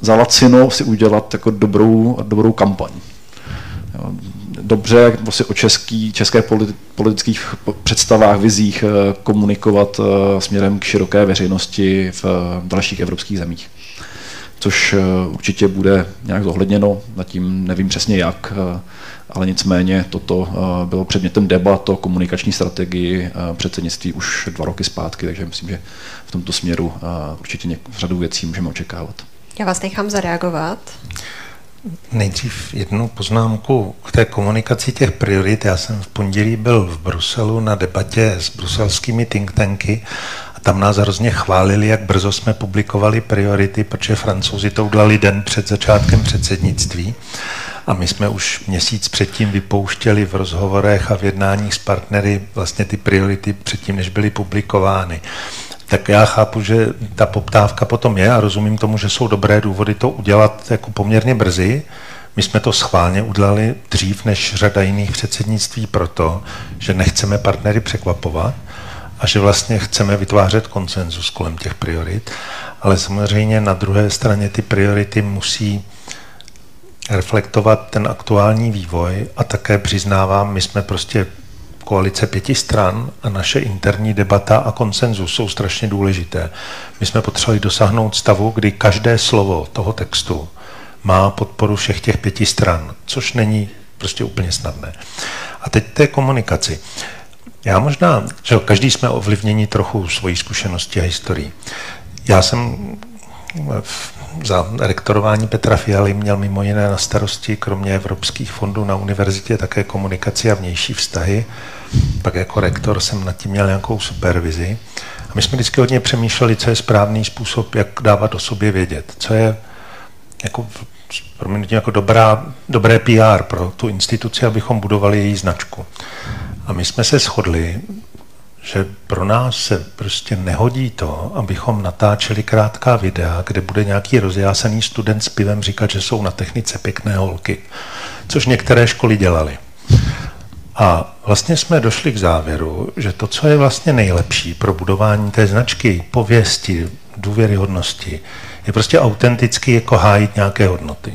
[SPEAKER 6] za lacino si udělat jako dobrou, dobrou kampaň. Dobře vlastně o český, české politických představách, vizích eh, komunikovat eh, směrem k široké veřejnosti v dalších evropských zemích což eh, určitě bude nějak zohledněno, zatím nevím přesně jak, eh, ale nicméně toto eh, bylo předmětem debat o komunikační strategii předsednictví už dva roky zpátky, takže myslím, že v tomto směru určitě řadu věcí můžeme očekávat.
[SPEAKER 2] Já vás nechám zareagovat.
[SPEAKER 3] Nejdřív jednu poznámku k té komunikaci těch priorit. Já jsem v pondělí byl v Bruselu na debatě s bruselskými think tanky a tam nás hrozně chválili, jak brzo jsme publikovali priority, protože francouzi to udělali den před začátkem předsednictví a my jsme už měsíc předtím vypouštěli v rozhovorech a v jednáních s partnery vlastně ty priority předtím, než byly publikovány tak já chápu, že ta poptávka potom je a rozumím tomu, že jsou dobré důvody to udělat jako poměrně brzy. My jsme to schválně udělali dřív než řada jiných předsednictví proto, že nechceme partnery překvapovat a že vlastně chceme vytvářet konsenzus kolem těch priorit, ale samozřejmě na druhé straně ty priority musí reflektovat ten aktuální vývoj a také přiznávám, my jsme prostě koalice pěti stran a naše interní debata a konsenzus jsou strašně důležité. My jsme potřebovali dosáhnout stavu, kdy každé slovo toho textu má podporu všech těch pěti stran, což není prostě úplně snadné. A teď té komunikaci. Já možná, že každý jsme ovlivněni trochu svojí zkušenosti a historií. Já jsem za rektorování Petra Fialy měl mimo jiné na starosti, kromě evropských fondů na univerzitě, také komunikaci a vnější vztahy. Pak jako rektor jsem nad tím měl nějakou supervizi. A my jsme vždycky hodně přemýšleli, co je správný způsob, jak dávat o sobě vědět. Co je jako, promiňte, jako dobrá, dobré PR pro tu instituci, abychom budovali její značku. A my jsme se shodli, že pro nás se prostě nehodí to, abychom natáčeli krátká videa, kde bude nějaký rozjásaný student s pivem říkat, že jsou na technice pěkné holky, což některé školy dělaly. A vlastně jsme došli k závěru, že to, co je vlastně nejlepší pro budování té značky, pověsti, důvěryhodnosti, je prostě autenticky jako hájit nějaké hodnoty.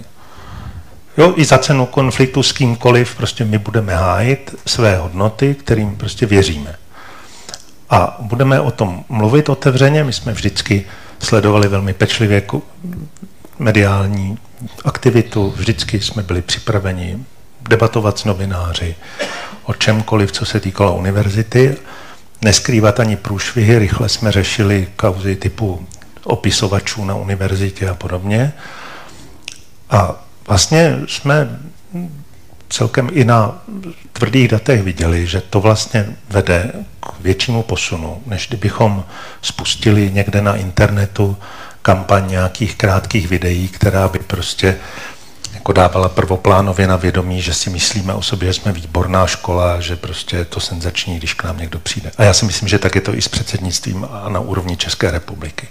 [SPEAKER 3] Jo, i za cenu konfliktu s kýmkoliv prostě my budeme hájit své hodnoty, kterým prostě věříme. A budeme o tom mluvit otevřeně. My jsme vždycky sledovali velmi pečlivě mediální aktivitu, vždycky jsme byli připraveni debatovat s novináři o čemkoliv, co se týkalo univerzity, neskrývat ani průšvihy, rychle jsme řešili kauzy typu opisovačů na univerzitě a podobně. A vlastně jsme celkem i na tvrdých datech viděli, že to vlastně vede k většímu posunu, než kdybychom spustili někde na internetu kampaň nějakých krátkých videí, která by prostě jako dávala prvoplánově na vědomí, že si myslíme o sobě, že jsme výborná škola, že prostě je to senzační, když k nám někdo přijde. A já si myslím, že tak je to i s předsednictvím a na úrovni České republiky.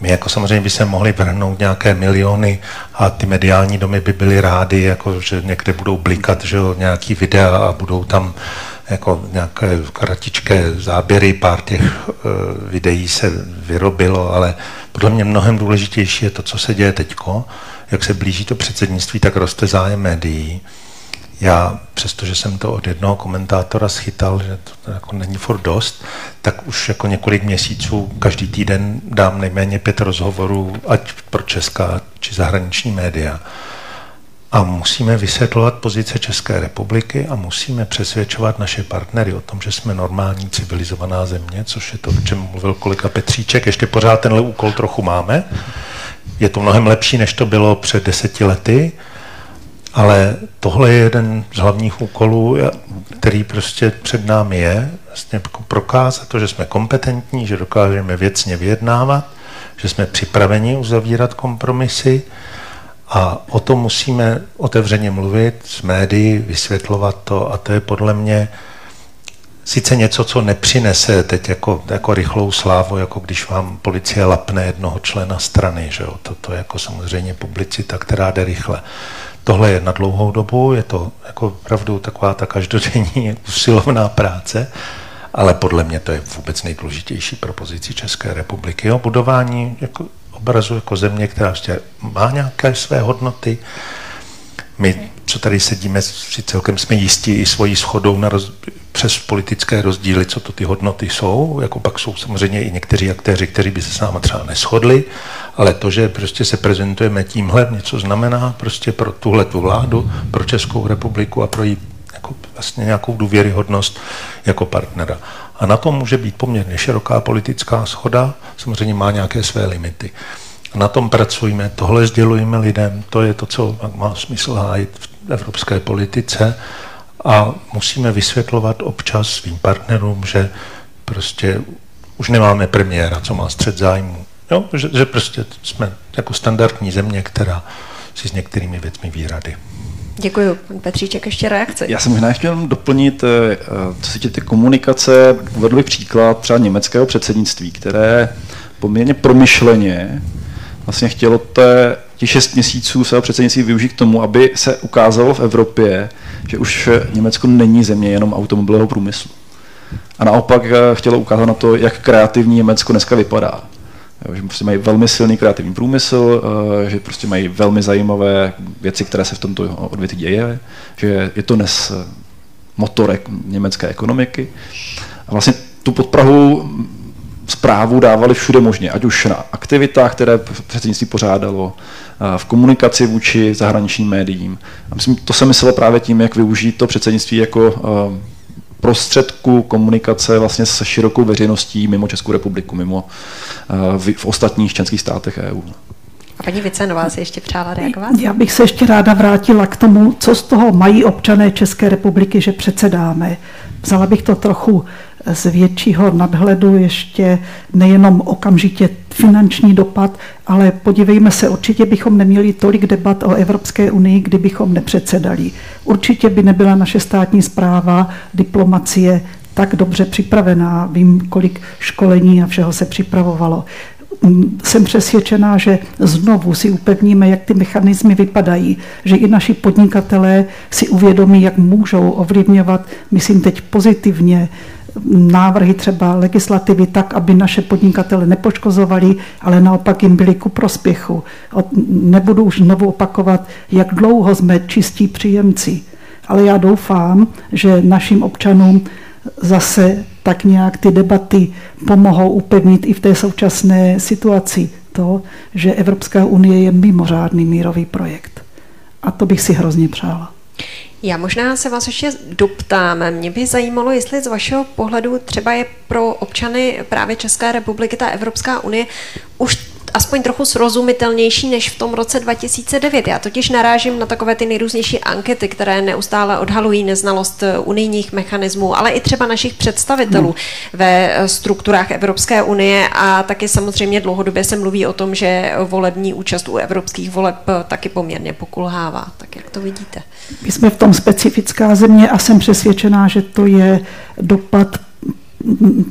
[SPEAKER 3] My jako samozřejmě by se mohli vrhnout nějaké miliony a ty mediální domy by byly rády, jako že někde budou blikat že nějaký videa a budou tam jako nějaké kratičké záběry, pár těch uh, videí se vyrobilo, ale podle mě mnohem důležitější je to, co se děje teďko, jak se blíží to předsednictví, tak roste zájem médií. Já, přestože jsem to od jednoho komentátora schytal, že to jako není furt dost, tak už jako několik měsíců každý týden dám nejméně pět rozhovorů, ať pro česká či zahraniční média. A musíme vysvětlovat pozice České republiky a musíme přesvědčovat naše partnery o tom, že jsme normální civilizovaná země, což je to, o čem mluvil kolega Petříček. Ještě pořád tenhle úkol trochu máme. Je to mnohem lepší, než to bylo před deseti lety, ale tohle je jeden z hlavních úkolů, který prostě před námi je, vlastně jako prokázat to, že jsme kompetentní, že dokážeme věcně vyjednávat, že jsme připraveni uzavírat kompromisy. A o tom musíme otevřeně mluvit s médií, vysvětlovat to. A to je podle mě sice něco, co nepřinese teď jako, jako rychlou slávu, jako když vám policie lapne jednoho člena strany, že jo? To, to je jako samozřejmě publicita, která jde rychle. Tohle je na dlouhou dobu, je to jako opravdu taková ta každodenní *laughs* usilovná práce, ale podle mě to je vůbec nejdůležitější pro pozici České republiky. Jo? Budování jako obrazu jako země, která vlastně má nějaké své hodnoty. My, co tady sedíme, si celkem jsme jistí i svojí schodou na roz, přes politické rozdíly, co to ty hodnoty jsou. Jako pak jsou samozřejmě i někteří aktéři, kteří by se s náma třeba neschodli, ale to, že prostě se prezentujeme tímhle, něco znamená prostě pro tuhle tu vládu, pro Českou republiku a pro její jako vlastně nějakou důvěryhodnost jako partnera. A na tom může být poměrně široká politická schoda, samozřejmě má nějaké své limity. Na tom pracujeme, tohle sdělujeme lidem, to je to, co má smysl hájit evropské politice a musíme vysvětlovat občas svým partnerům, že prostě už nemáme premiéra, co má střed zájmu. Jo? Že, že prostě jsme jako standardní země, která si s některými věcmi výrady.
[SPEAKER 2] Děkuji. Pan Petříček, ještě reakce.
[SPEAKER 6] Já jsem možná ještě jenom doplnit, eh, co se týče komunikace, uvedl bych příklad třeba německého předsednictví, které poměrně promyšleně vlastně chtělo té, těch šest měsíců svého předsednictví využít k tomu, aby se ukázalo v Evropě, že už Německo není země jenom automobilového průmyslu. A naopak eh, chtělo ukázat na to, jak kreativní Německo dneska vypadá. Že prostě mají velmi silný kreativní průmysl, eh, že prostě mají velmi zajímavé věci, které se v tomto odvětví děje, že je to dnes eh, motorek německé ekonomiky. A vlastně tu podprahu zprávu dávali všude možně, ať už na aktivitách, které předsednictví pořádalo, v komunikaci vůči zahraničním médiím. A myslím, to se myslelo právě tím, jak využít to předsednictví jako prostředku komunikace vlastně se širokou veřejností mimo Českou republiku, mimo v, v ostatních členských státech EU.
[SPEAKER 2] A paní Vicenová si ještě přála reagovat?
[SPEAKER 5] Já bych se ještě ráda vrátila k tomu, co z toho mají občané České republiky, že předsedáme. Vzala bych to trochu z většího nadhledu ještě nejenom okamžitě finanční dopad, ale podívejme se, určitě bychom neměli tolik debat o Evropské unii, kdybychom nepředsedali. Určitě by nebyla naše státní zpráva, diplomacie tak dobře připravená. Vím, kolik školení a všeho se připravovalo jsem přesvědčená, že znovu si upevníme, jak ty mechanismy vypadají, že i naši podnikatelé si uvědomí, jak můžou ovlivňovat, myslím teď pozitivně, návrhy třeba legislativy tak, aby naše podnikatele nepoškozovali, ale naopak jim byli ku prospěchu. Nebudu už znovu opakovat, jak dlouho jsme čistí příjemci, ale já doufám, že našim občanům zase tak nějak ty debaty pomohou upevnit i v té současné situaci to, že Evropská unie je mimořádný mírový projekt. A to bych si hrozně přála.
[SPEAKER 2] Já možná se vás ještě doptám. Mě by zajímalo, jestli z vašeho pohledu třeba je pro občany právě České republiky ta Evropská unie už aspoň trochu srozumitelnější než v tom roce 2009. Já totiž narážím na takové ty nejrůznější ankety, které neustále odhalují neznalost eh, unijních mechanismů, ale i třeba našich představitelů hmm. ve eh, strukturách Evropské unie a taky samozřejmě dlouhodobě se mluví o tom, že volební účast u evropských voleb eh, taky poměrně pokulhává. Tak jak to vidíte?
[SPEAKER 5] My jsme v tom specifická země a jsem přesvědčená, že to je dopad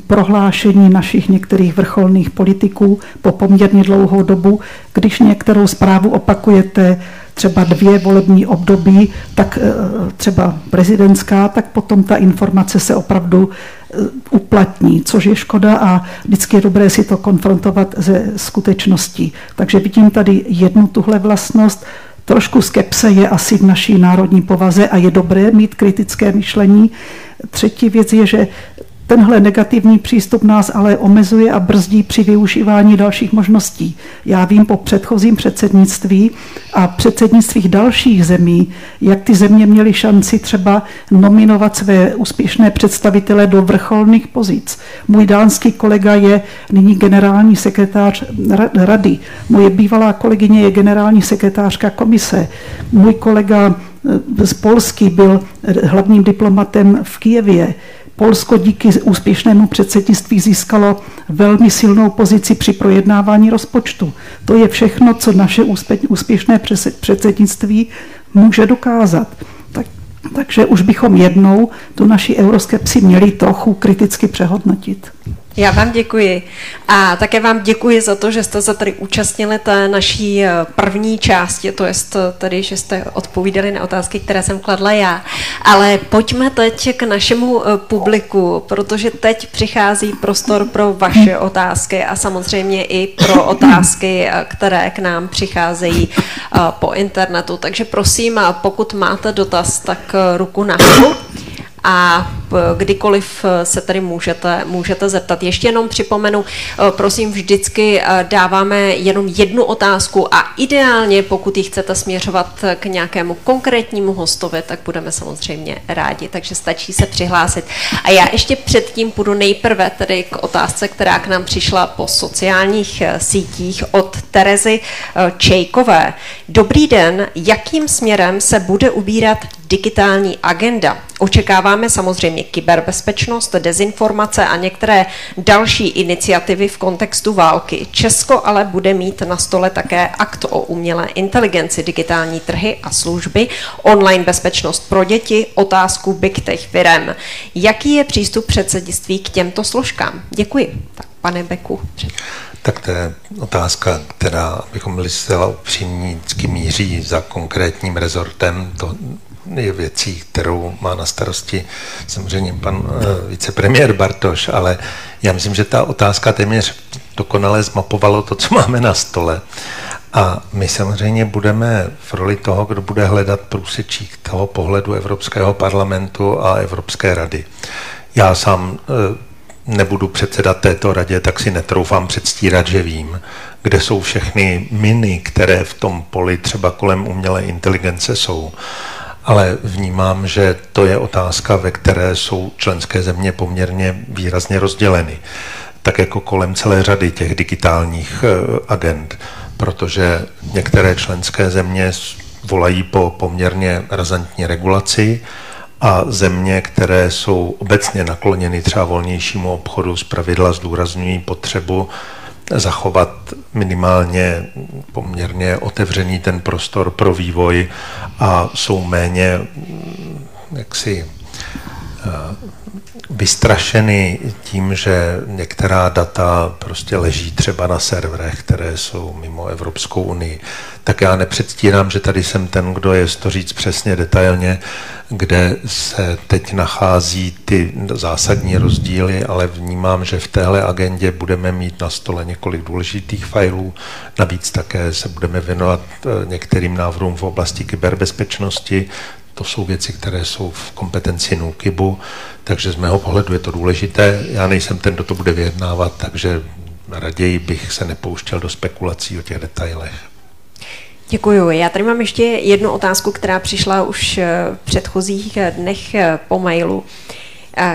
[SPEAKER 5] prohlášení našich některých vrcholných politiků po poměrně dlouhou dobu. Když některou zprávu opakujete třeba dvě volební období, tak eh, třeba prezidentská, tak potom ta informace se opravdu eh, uplatní, což je škoda a vždycky je dobré si to konfrontovat ze skutečností. Takže vidím tady jednu tuhle vlastnost, Trošku skepse je asi v naší národní povaze a je dobré mít kritické myšlení. Třetí věc je, že Tenhle negativní přístup nás ale omezuje a brzdí při využívání dalších možností. Já vím po předchozím předsednictví a předsednictvích dalších zemí, jak ty země měly šanci třeba nominovat své úspěšné představitele do vrcholných pozic. Můj dánský kolega je nyní generální sekretář rady. Moje bývalá kolegyně je generální sekretářka komise. Můj kolega eh, z Polsky byl hlavním diplomatem v Kijevě. Polsko díky úspěšnému předsednictví získalo velmi silnou pozici při projednávání rozpočtu. To je všechno, co naše úspěšné předsednictví může dokázat. Tak, takže už bychom jednou tu naši euroskepsi měli trochu kriticky přehodnotit.
[SPEAKER 2] Já vám děkuji. A také vám děkuji za to, že jste se tady účastnili té naší eh, první části, to je tedy, že jste odpovídali na otázky, které jsem kladla já. Ale pojďme teď k našemu eh, publiku, protože teď přichází prostor pro vaše otázky a samozřejmě i pro otázky, eh, které k nám přicházejí po internetu. Takže prosím, pokud máte dotaz, tak ruku nahoru. A kdykoliv se tady můžete, můžete zeptat. Ještě jenom připomenu, prosím, vždycky dáváme jenom jednu otázku a ideálně, pokud ji chcete směřovat k nějakému konkrétnímu hostovi, tak budeme samozřejmě rádi, takže stačí se přihlásit. A já ještě předtím půjdu nejprve tedy k otázce, která k nám přišla po sociálních sítích od Terezy Čejkové. Dobrý den, jakým směrem se bude ubírat digitální agenda. Očekáváme samozřejmě kyberbezpečnost, dezinformace a některé další iniciativy v kontextu války. Česko ale bude mít na stole také akt o umělé inteligenci, digitální trhy a služby, online bezpečnost pro děti, otázku Big Tech firem. Jaký je přístup předsednictví k těmto složkám? Děkuji. Tak, pane Beku.
[SPEAKER 3] Tak to je otázka, která, bychom byli zcela upřímní, míří za konkrétním rezortem. To je věcí, kterou má na starosti samozřejmě pan uh, vicepremiér Bartoš, ale já myslím, že ta otázka téměř dokonale zmapovalo to, co máme na stole. A my samozřejmě budeme v roli toho, kdo bude hledat průsečík toho pohledu Evropského parlamentu a Evropské rady. Já sám uh, nebudu předsedat této radě, tak si netroufám předstírat, že vím, kde jsou všechny miny, které v tom poli třeba kolem umělé inteligence jsou. Ale vnímám, že to je otázka, ve které jsou členské země poměrně výrazně rozděleny. Tak jako kolem celé řady těch digitálních eh, agent, protože některé členské země volají po poměrně razantní regulaci, a země, které jsou obecně nakloněny třeba volnějšímu obchodu, z pravidla zdůrazňují potřebu zachovat minimálně poměrně otevřený ten prostor pro vývoj a jsou méně jaksi eh, vystrašeny tím, že některá data prostě leží třeba na serverech, které jsou mimo Evropskou unii. Tak já nepředstírám, že tady jsem ten, kdo je to říct přesně detailně, kde se teď nachází ty zásadní rozdíly, ale vnímám, že v téhle agendě budeme mít na stole několik důležitých fajlů. Navíc také se budeme věnovat eh, některým návrhům v oblasti kyberbezpečnosti. To jsou věci, které jsou v kompetenci NUKIBu, takže z mého pohledu je to důležité. Já nejsem ten, kdo to bude vyjednávat, takže raději bych se nepouštěl do spekulací o těch detailech.
[SPEAKER 2] Děkuju. Já tady mám ještě jednu otázku, která přišla už eh, v předchozích eh, dnech eh, po mailu.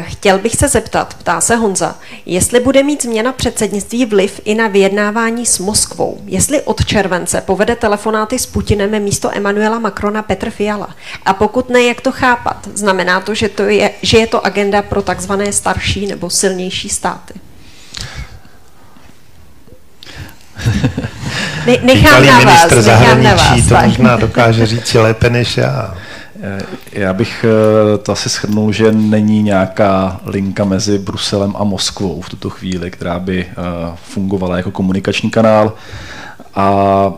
[SPEAKER 2] Chtěl bych se zeptat, ptá se Honza, jestli bude mít změna předsednictví vliv i na vyjednávání s Moskvou. Jestli od července povede telefonáty s Putinem místo Emanuela Macrona Petr Fiala. A pokud ne, jak to chápat? Znamená to, že, to je, že je to agenda pro takzvané starší nebo silnější státy? *laughs*
[SPEAKER 3] Ne, nechám na vás, nechám na vás. To možná dokáže říct lépe než já.
[SPEAKER 6] Eh, já bych eh, to asi shrnul, že není nějaká linka mezi Bruselem a Moskvou v tuto chvíli, která by eh, fungovala jako komunikační kanál. A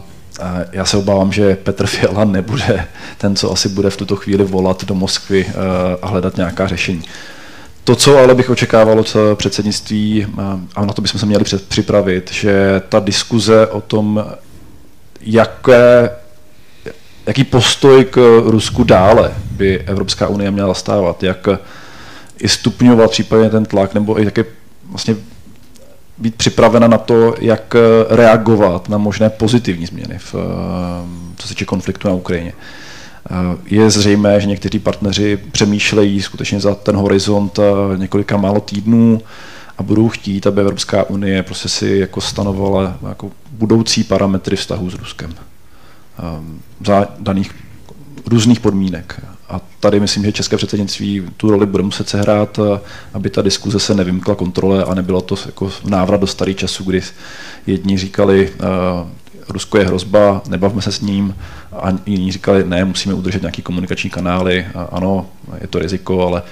[SPEAKER 6] já se obávám, že Petr Fiala nebude ten, co asi bude v tuto chvíli volat do Moskvy a hledat nějaká řešení. To, co ale bych očekával od předsednictví, a na to bychom se měli připravit, že ta diskuze o tom, jaké, jaký postoj k Rusku dále by Evropská unie měla stávat, jak i stupňovat případně ten tlak, nebo i také vlastně být připravena na to, jak reagovat na možné pozitivní změny, v, co se týče konfliktu na Ukrajině. Eh, je zřejmé, že někteří partneři přemýšlejí skutečně za ten horizont eh, několika málo týdnů a budou chtít, aby Evropská unie prostě si jako stanovala jako budoucí parametry vztahu s Ruskem eh, za daných různých podmínek. A tady myslím, že české předsednictví tu roli bude muset sehrát, aby ta diskuze se nevymkla kontrole a nebylo to jako návrat do starých časů, kdy jedni říkali, Rusko je hrozba, nebavme se s ním. A jiní říkali, ne, musíme udržet nějaký komunikační kanály. A ano, je to riziko, ale,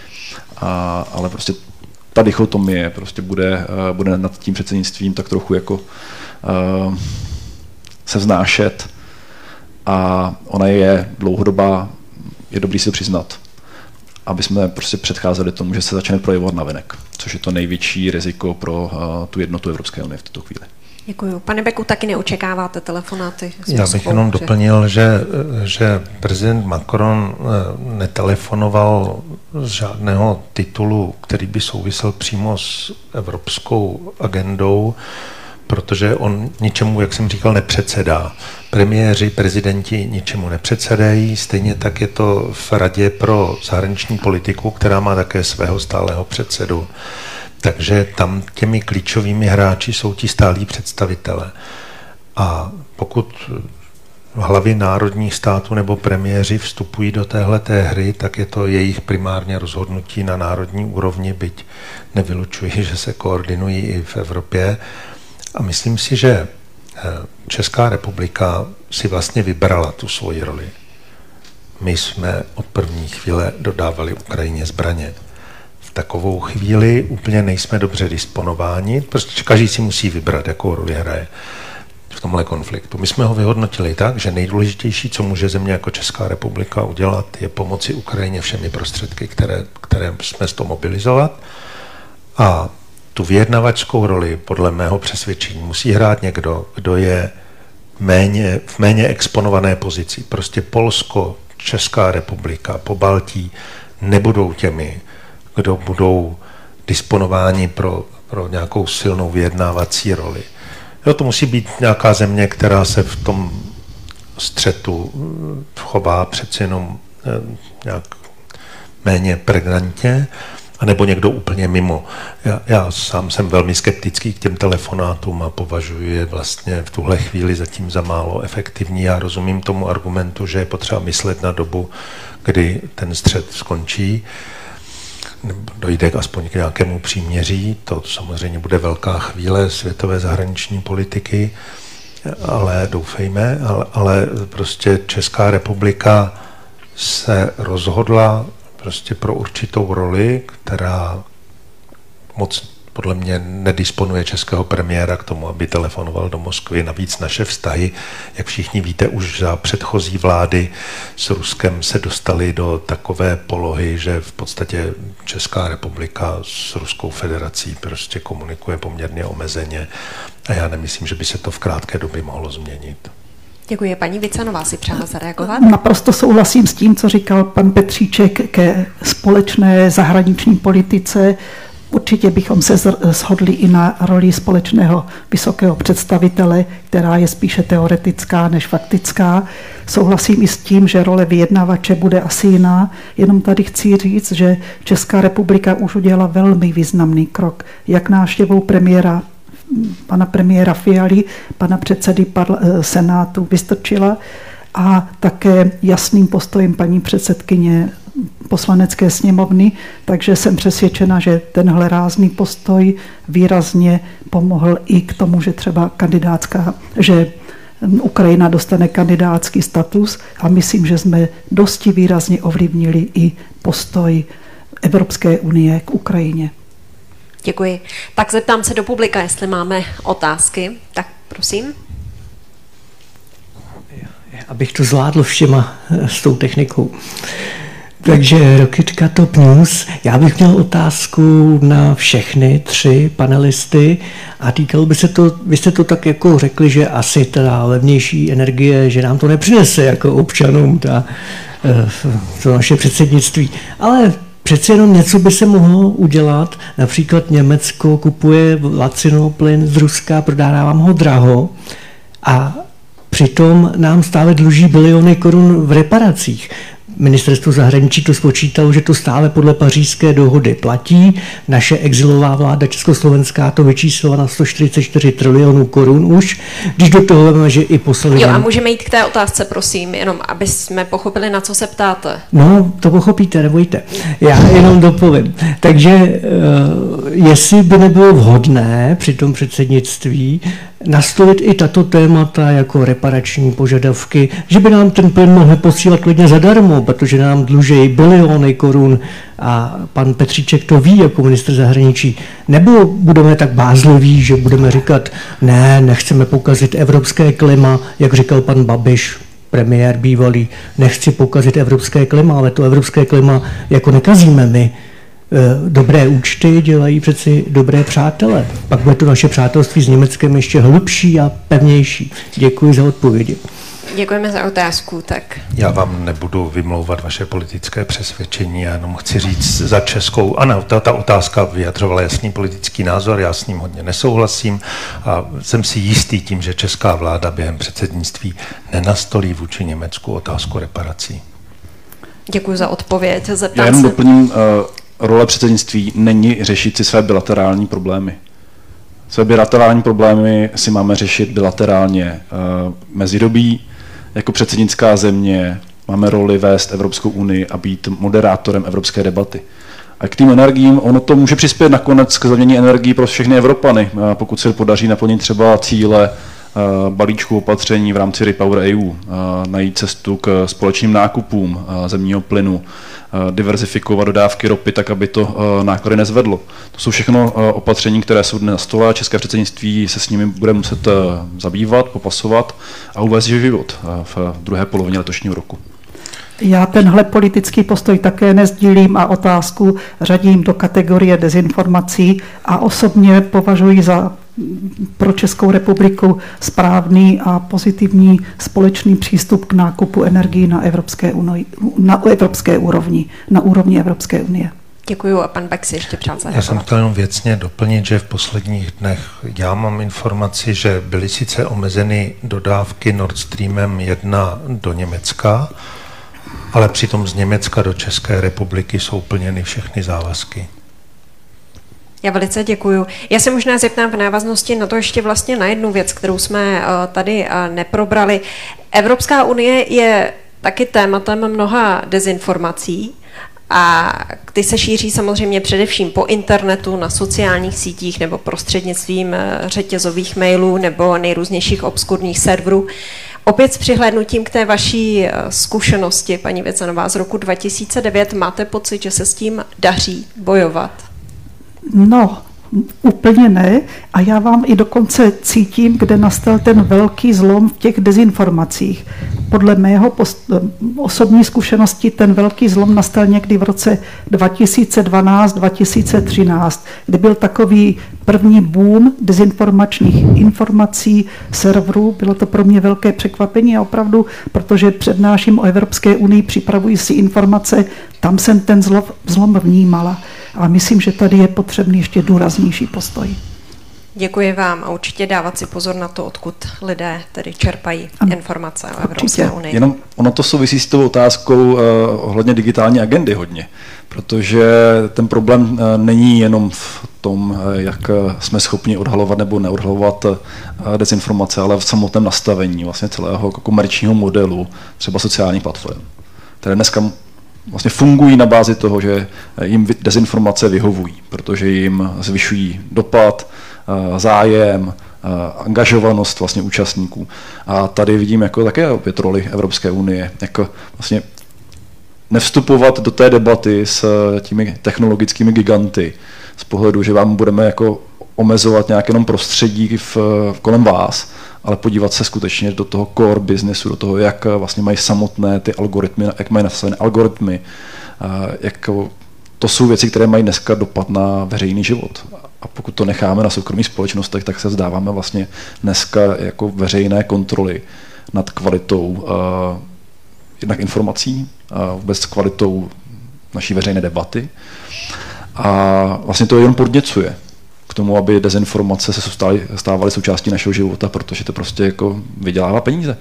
[SPEAKER 6] a, ale prostě ta dichotomie prostě bude, bude nad tím předsednictvím tak trochu jako uh, se vznášet a ona je dlouhodobá, je dobrý si to přiznat, aby jsme prostě předcházeli tomu, že se začne projevovat navenek, což je to největší riziko pro uh, tu jednotu Evropské unie v tuto chvíli.
[SPEAKER 2] Děkuji. Pane Beku, taky neočekáváte telefonáty?
[SPEAKER 3] Já bych jenom doplnil, že, že prezident Macron eh, netelefonoval z žádného titulu, který by souvisel přímo s evropskou agendou, protože on ničemu, jak jsem říkal, nepředsedá. Premiéři, prezidenti ničemu nepředsedají, stejně tak je to v Radě pro zahraniční politiku, která má také svého stálého předsedu. Takže tam těmi klíčovými hráči jsou ti stálí představitele. A pokud hlavy národních států nebo premiéři vstupují do téhle té hry, tak je to jejich primárně rozhodnutí na národní úrovni, byť nevylučuji, že se koordinují i v Evropě. A myslím si, že eh, Česká republika si vlastně vybrala tu svoji roli. My jsme od první chvíle dodávali Ukrajině zbraně takovou chvíli úplně nejsme dobře disponováni, prostě každý si musí vybrat, jakou roli hraje v tomhle konfliktu. My jsme ho vyhodnotili tak, že nejdůležitější, co může země jako Česká republika udělat, je pomoci Ukrajině všemi prostředky, které, které jsme z toho mobilizovat. A tu vyjednavačskou roli, podle mého přesvědčení, musí hrát někdo, kdo je méně, v méně exponované pozici. Prostě Polsko, Česká republika, po Baltí nebudou těmi, kdo budou disponováni pro, pro nějakou silnou vyjednávací roli. Jo, to musí být nějaká země, která se v tom střetu eh, chová přeci jenom eh, nějak méně pregnantně, anebo někdo úplně mimo. Já, já sám jsem velmi skeptický k těm telefonátům a považuji je vlastně v tuhle chvíli zatím za málo efektivní. Já rozumím tomu argumentu, že je potřeba myslet na dobu, kdy ten střed skončí dojde aspoň k nějakému příměří. To samozřejmě bude velká chvíle světové zahraniční politiky, ale doufejme, ale, ale prostě Česká republika se rozhodla prostě pro určitou roli, která moc podle mě nedisponuje českého premiéra k tomu, aby telefonoval do Moskvy. Navíc naše vztahy, jak všichni víte, už za předchozí vlády s Ruskem se dostaly do takové polohy, že v podstatě Česká republika s Ruskou federací prostě komunikuje poměrně omezeně a já nemyslím, že by se to v krátké době mohlo změnit.
[SPEAKER 2] Děkuji. Paní Vicanová si přála zareagovat.
[SPEAKER 5] Naprosto souhlasím s tím, co říkal pan Petříček ke společné zahraniční politice. Určitě bychom se shodli i na roli společného vysokého představitele, která je spíše teoretická než faktická. Souhlasím i s tím, že role vyjednavače bude asi jiná, jenom tady chci říct, že Česká republika už udělala velmi významný krok, jak návštěvou premiéra pana premiéra Fialy, pana předsedy eh, Senátu Vystrčila a také jasným postojem paní předsedkyně poslanecké sněmovny, takže jsem přesvědčena, že tenhle rázný postoj výrazně pomohl i k tomu, že třeba kandidátská, že Ukrajina dostane kandidátský status a myslím, že jsme dosti výrazně ovlivnili i postoj Evropské unie k Ukrajině.
[SPEAKER 2] Děkuji. Tak zeptám se do publika, jestli máme otázky. Tak prosím.
[SPEAKER 7] Abych to zvládl všema s tou technikou. Takže Rokitka Top News. Já bych měl otázku na všechny tři panelisty a týkalo by se to, vy jste to tak jako řekli, že asi teda levnější energie, že nám to nepřinese jako občanům ta, eh, to naše předsednictví. Ale Přece jenom něco by se mohlo udělat. Například Německo kupuje lacino plyn z Ruska, prodává vám ho draho a přitom nám stále dluží biliony korun v reparacích. Ministerstvo zahraničí to spočítalo, že to stále podle pařížské dohody platí. Naše exilová vláda československá to vyčíslila na 144 trilionů korun už. Když do toho víme, že i poslali...
[SPEAKER 2] Jo, a můžeme jít k té otázce, prosím, jenom aby jsme pochopili, na co se ptáte.
[SPEAKER 7] No, to pochopíte, nebojte. Já jenom dopovím. Takže eh, jestli by nebylo vhodné při tom předsednictví nastolit i tato témata jako reparační požadavky, že by nám ten plyn mohli posílat klidně zadarmo, protože nám dlužejí biliony korun a pan Petříček to ví jako ministr zahraničí. Nebo budeme tak bázliví, že budeme říkat, ne, nechceme pokazit evropské klima, jak říkal pan Babiš, premiér bývalý, nechci pokazit evropské klima, ale to evropské klima jako nekazíme my. Dobré účty dělají přeci dobré přátele. Pak bude to naše přátelství s Německem ještě hlubší a pevnější. Děkuji za odpovědi.
[SPEAKER 2] Děkujeme za otázku. Tak.
[SPEAKER 3] Já vám nebudu vymlouvat vaše politické přesvědčení, já jenom chci říct za českou. Ano, ta, ta otázka vyjadřovala jasný politický názor, já s ním hodně nesouhlasím a jsem si jistý tím, že česká vláda během předsednictví nenastolí vůči Německu otázku reparací.
[SPEAKER 2] Děkuji za odpověď.
[SPEAKER 6] Zeptám já jenom se... doplním, uh, role předsednictví není řešit si své bilaterální problémy. Své bilaterální problémy si máme řešit bilaterálně. Uh, mezidobí jako předsednická země máme roli vést Evropskou unii a být moderátorem evropské debaty. A k tým energiím, ono to může přispět nakonec k zamění energií pro všechny Evropany, pokud se podaří naplnit třeba cíle balíčku opatření v rámci Repower EU, najít cestu k společným nákupům zemního plynu, diverzifikovat dodávky ropy tak, aby to náklady nezvedlo. To jsou všechno opatření, které jsou dnes na stole a České předsednictví se s nimi bude muset zabývat, popasovat a uvést život v druhé polovině letošního roku.
[SPEAKER 5] Já tenhle politický postoj také nezdílím a otázku řadím do kategorie dezinformací a osobně považuji za pro Českou republiku správný a pozitivní společný přístup k nákupu energii na evropské, unii, na evropské úrovni, na úrovni Evropské unie.
[SPEAKER 2] Děkuji a pan Beck si ještě přál
[SPEAKER 3] Já jsem chtěl jenom věcně doplnit, že v posledních dnech já mám informaci, že byly sice omezeny dodávky Nord Streamem 1 do Německa, ale přitom z Německa do České republiky jsou plněny všechny závazky.
[SPEAKER 2] Já velice děkuju. Já se možná zeptám v návaznosti na to ještě vlastně na jednu věc, kterou jsme eh, tady eh, neprobrali. Evropská unie je taky tématem mnoha dezinformací, a ty se šíří samozřejmě především po internetu, na sociálních sítích nebo prostřednictvím eh, řetězových mailů nebo nejrůznějších obskurních serverů. Opět s přihlédnutím k té vaší zkušenosti, paní Věcenová, z roku 2009, máte pocit, že se s tím daří bojovat?
[SPEAKER 5] No, úplně ne. A já vám i dokonce cítím, kde nastal ten velký zlom v těch dezinformacích. Podle mého post- osobní zkušenosti ten velký zlom nastal někdy v roce 2012-2013, kdy byl takový první boom dezinformačních informací, serverů. Bylo to pro mě velké překvapení a opravdu, protože přednáším o Evropské unii, připravuji si informace, tam jsem ten zlom, zlom vnímala. A myslím, že tady je potřebný ještě důraznější postoj.
[SPEAKER 2] Děkuji vám a určitě dávat si pozor na to, odkud lidé tedy čerpají ano, informace o Evropské unii.
[SPEAKER 6] Jenom ono to souvisí s tou otázkou uh, ohledně digitální agendy hodně, protože ten problém uh, není jenom v tom, uh, jak jsme schopni odhalovat nebo neodhalovat uh, dezinformace, ale v samotném nastavení vlastně celého komerčního modelu, třeba sociálních platform, které dneska vlastně fungují na bázi toho, že jim dezinformace vyhovují, protože jim zvyšují dopad, eh, zájem, eh, angažovanost vlastně účastníků. A tady vidím jako také opět roli Evropské unie, jako vlastně nevstupovat do té debaty s těmi technologickými giganty z pohledu, že vám budeme jako omezovat nějaké jenom prostředí v, kolem vás, ale podívat se skutečně do toho core businessu, do toho, jak vlastně mají samotné ty algoritmy, jak mají nastavené algoritmy, jak to jsou věci, které mají dneska dopad na veřejný život. A pokud to necháme na soukromých společnostech, tak se zdáváme vlastně dneska jako veřejné kontroly nad kvalitou uh, jednak informací, uh, vůbec kvalitou naší veřejné debaty. A vlastně to jenom podněcuje tomu, aby dezinformace se stávaly, stávaly součástí našeho života, protože to prostě jako vydělává peníze.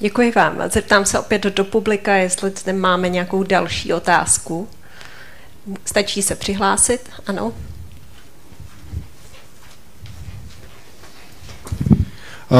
[SPEAKER 2] Děkuji vám. Zeptám se opět do publika, jestli zde máme nějakou další otázku. Stačí se přihlásit? Ano.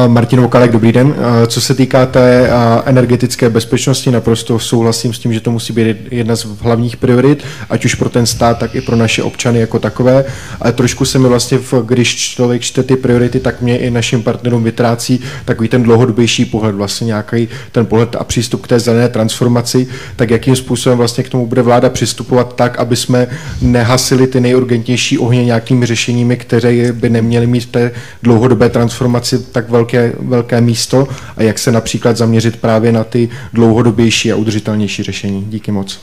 [SPEAKER 8] Martin Vokalek, dobrý den. Eh, co se týká té eh, energetické bezpečnosti, naprosto souhlasím s tím, že to musí být jedna z hlavních priorit, ať už pro ten stát, tak i pro naše občany jako takové. Ale trošku se mi vlastně, když člověk čte ty priority, tak mě i našim partnerům vytrácí takový ten dlouhodobější pohled, vlastně nějaký ten pohled a přístup k té zelené transformaci, tak jakým způsobem vlastně k tomu bude vláda přistupovat tak, aby jsme nehasili ty nejurgentnější ohně nějakými řešeními, které by neměly mít v té dlouhodobé transformaci tak velké velké, velké místo a jak se například zaměřit právě na ty dlouhodobější a udržitelnější řešení. Díky moc.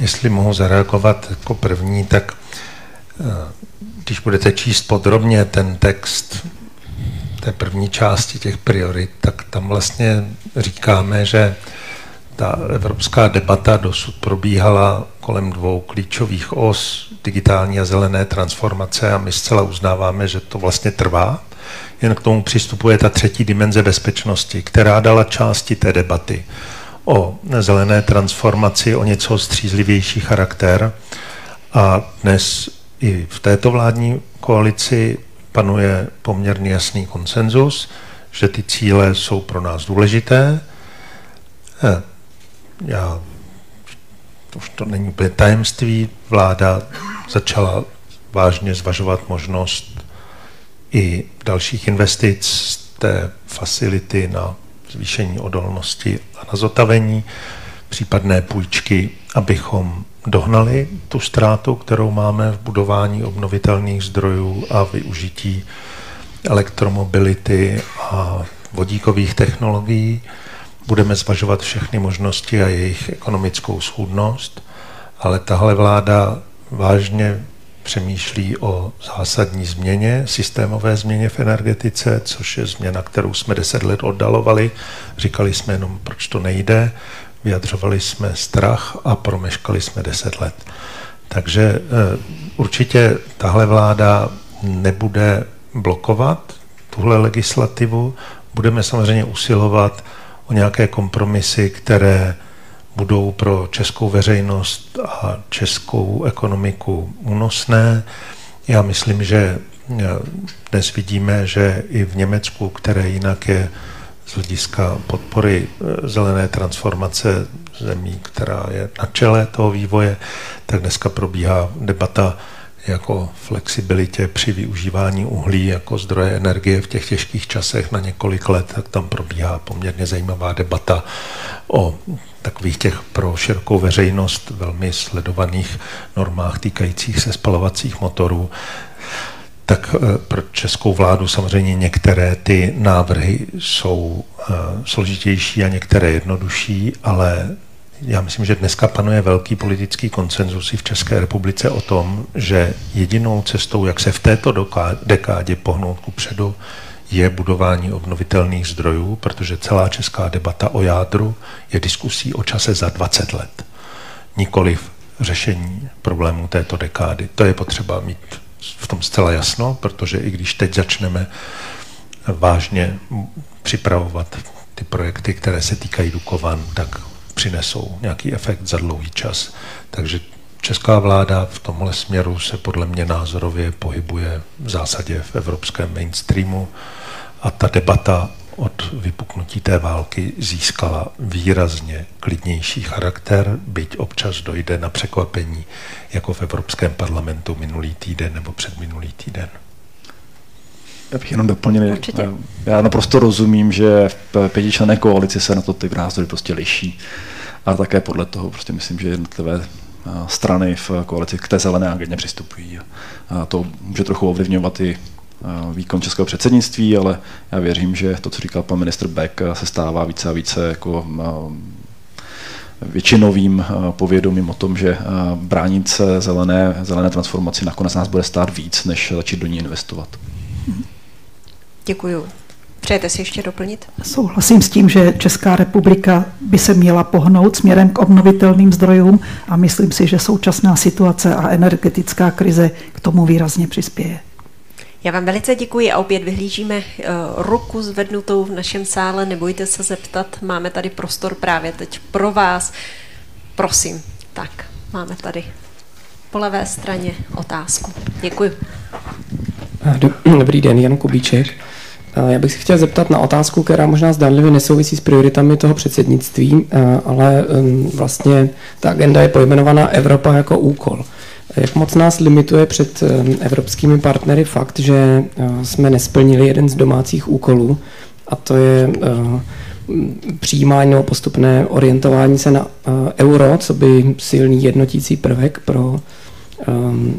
[SPEAKER 3] Jestli mohu zareagovat jako první, tak eh, když budete číst podrobně ten text té první části těch priorit, tak tam vlastně říkáme, že ta evropská debata dosud probíhala kolem dvou klíčových os digitální a zelené transformace a my zcela uznáváme, že to vlastně trvá. Jen k tomu přistupuje ta třetí dimenze bezpečnosti, která dala části té debaty o zelené transformaci o něco střízlivější charakter. A dnes i v této vládní koalici panuje poměrně jasný konsenzus, že ty cíle jsou pro nás důležité. Já, to už to není úplně tajemství, vláda začala vážně zvažovat možnost i dalších investic z té facility na zvýšení odolnosti a na zotavení, případné půjčky, abychom dohnali tu ztrátu, kterou máme v budování obnovitelných zdrojů a využití elektromobility a vodíkových technologií. Budeme zvažovat všechny možnosti a jejich ekonomickou schůdnost, ale tahle vláda vážně přemýšlí o zásadní změně, systémové změně v energetice, což je změna, kterou jsme deset let oddalovali. Říkali jsme jenom, proč to nejde vyjadřovali jsme strach a promeškali jsme deset let. Takže eh, určitě tahle vláda nebude blokovat tuhle legislativu. Budeme samozřejmě usilovat o nějaké kompromisy, které budou pro českou veřejnost a českou ekonomiku únosné. Já myslím, že eh, dnes vidíme, že i v Německu, které jinak je z hlediska podpory eh, zelené transformace zemí, která je na čele toho vývoje, tak dneska probíhá debata jako flexibilitě při využívání uhlí jako zdroje energie v těch těžkých časech na několik let, tak tam probíhá poměrně zajímavá debata o takových těch pro širokou veřejnost velmi sledovaných normách týkajících se spalovacích motorů. Tak eh, pro českou vládu samozřejmě některé ty návrhy jsou eh, složitější a některé jednodušší, ale já myslím, že dneska panuje velký politický konsenzus i v České republice o tom, že jedinou cestou, jak se v této dekádě pohnout ku předu, je budování obnovitelných zdrojů, protože celá česká debata o jádru je diskusí o čase za 20 let. Nikoliv řešení problémů této dekády. To je potřeba mít v tom zcela jasno, protože i když teď začneme vážně připravovat ty projekty, které se týkají Dukovan, tak přinesou nějaký efekt za dlouhý čas. Takže česká vláda v tomhle směru se podle mě názorově pohybuje v zásadě v evropském mainstreamu a ta debata od vypuknutí té války získala výrazně klidnější charakter, byť občas dojde na překvapení, jako v Evropském parlamentu minulý týden nebo předminulý týden.
[SPEAKER 6] Já bych jenom doplnil. Určitě. Já naprosto rozumím, že v pětičlené koalici se na to ty názory prostě liší. A také podle toho prostě myslím, že jednotlivé strany v koalici k té zelené agendě přistupují. A to může trochu ovlivňovat i výkon českého předsednictví, ale já věřím, že to, co říkal pan ministr Beck, se stává více a více jako většinovým povědomím o tom, že bránit se zelené, zelené transformaci nakonec nás bude stát víc, než začít do ní investovat.
[SPEAKER 2] Děkuju. Přejete si ještě doplnit?
[SPEAKER 5] Souhlasím s tím, že Česká republika by se měla pohnout směrem k obnovitelným zdrojům a myslím si, že současná situace a energetická krize k tomu výrazně přispěje.
[SPEAKER 2] Já vám velice děkuji a opět vyhlížíme eh, ruku zvednutou v našem sále. Nebojte se zeptat, máme tady prostor právě teď pro vás. Prosím, tak máme tady po levé straně otázku. Děkuji. *clears throat*
[SPEAKER 9] Dobrý den, Jan Kubíček. Já bych se chtěl zeptat na otázku, která možná zdánlivě nesouvisí s prioritami toho předsednictví, ale vlastně ta agenda je pojmenovaná Evropa jako úkol. Jak moc nás limituje před evropskými partnery fakt, že jsme nesplnili jeden z domácích úkolů, a to je přijímání nebo postupné orientování se na euro, co by silný jednotící prvek pro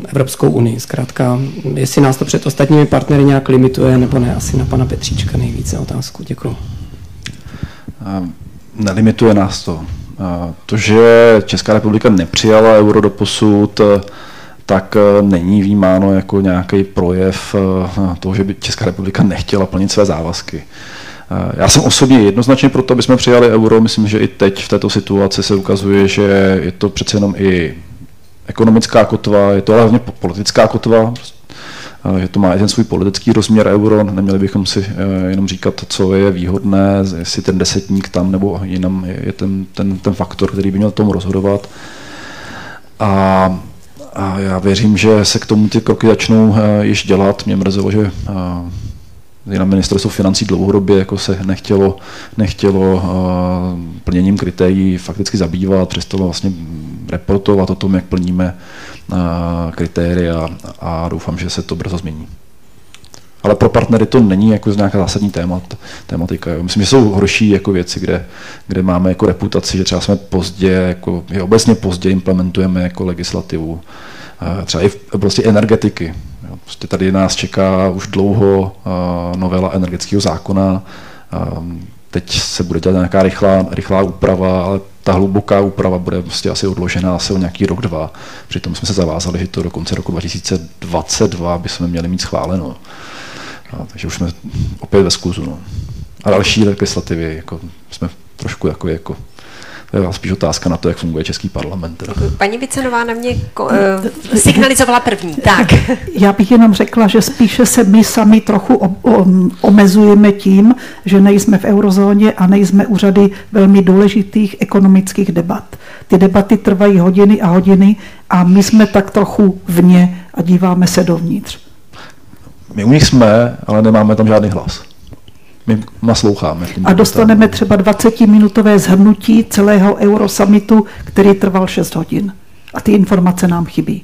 [SPEAKER 9] Evropskou unii. Zkrátka, jestli nás to před ostatními partnery nějak limituje, nebo ne, asi na pana Petříčka nejvíce otázku. Děkuji.
[SPEAKER 6] Nelimituje nás to. To, že Česká republika nepřijala euro do posud, tak není vnímáno jako nějaký projev toho, že by Česká republika nechtěla plnit své závazky. Já jsem osobně jednoznačně pro to, aby jsme přijali euro. Myslím, že i teď v této situaci se ukazuje, že je to přece jenom i ekonomická kotva, je to hlavně politická kotva, že to má i ten svůj politický rozměr euro, neměli bychom si eh, jenom říkat, co je výhodné, jestli ten desetník tam nebo jinam je ten, ten, ten faktor, který by měl tomu rozhodovat. A, a já věřím, že se k tomu ty kroky začnou eh, již dělat. Mě mrzelo, že eh, na ministerstvo financí dlouhodobě jako se nechtělo, nechtělo plněním kritérií fakticky zabývat, přestalo vlastně reportovat o tom, jak plníme kritéria a doufám, že se to brzo změní. Ale pro partnery to není jako nějaká zásadní témat, tématika. Myslím, že jsou horší jako věci, kde, kde máme jako reputaci, že třeba jsme pozdě, jako, že obecně pozdě implementujeme jako legislativu. Třeba i v oblasti energetiky. Prostě tady nás čeká už dlouho novela energetického zákona. Teď se bude dělat nějaká rychlá, rychlá úprava, ale ta hluboká úprava bude prostě asi odložena asi o nějaký rok, dva. Přitom jsme se zavázali, že to do konce roku 2022 bychom měli mít schváleno. Takže už jsme opět ve skluzu. No. A další legislativy, jako jsme trošku jako, jako spíš otázka na to, jak funguje český parlament.
[SPEAKER 2] Paní Vicenová na mě ko, uh, signalizovala první. Tak. *laughs*
[SPEAKER 5] Já bych jenom řekla, že spíše se my sami trochu omezujeme tím, že nejsme v eurozóně a nejsme u řady velmi důležitých ekonomických debat. Ty debaty trvají hodiny a hodiny a my jsme tak trochu vně a díváme se dovnitř.
[SPEAKER 6] My u nich jsme, ale nemáme tam žádný hlas my nasloucháme.
[SPEAKER 5] A dostaneme třeba 20-minutové zhrnutí celého Eurosummitu, který trval 6 hodin. A ty informace nám chybí.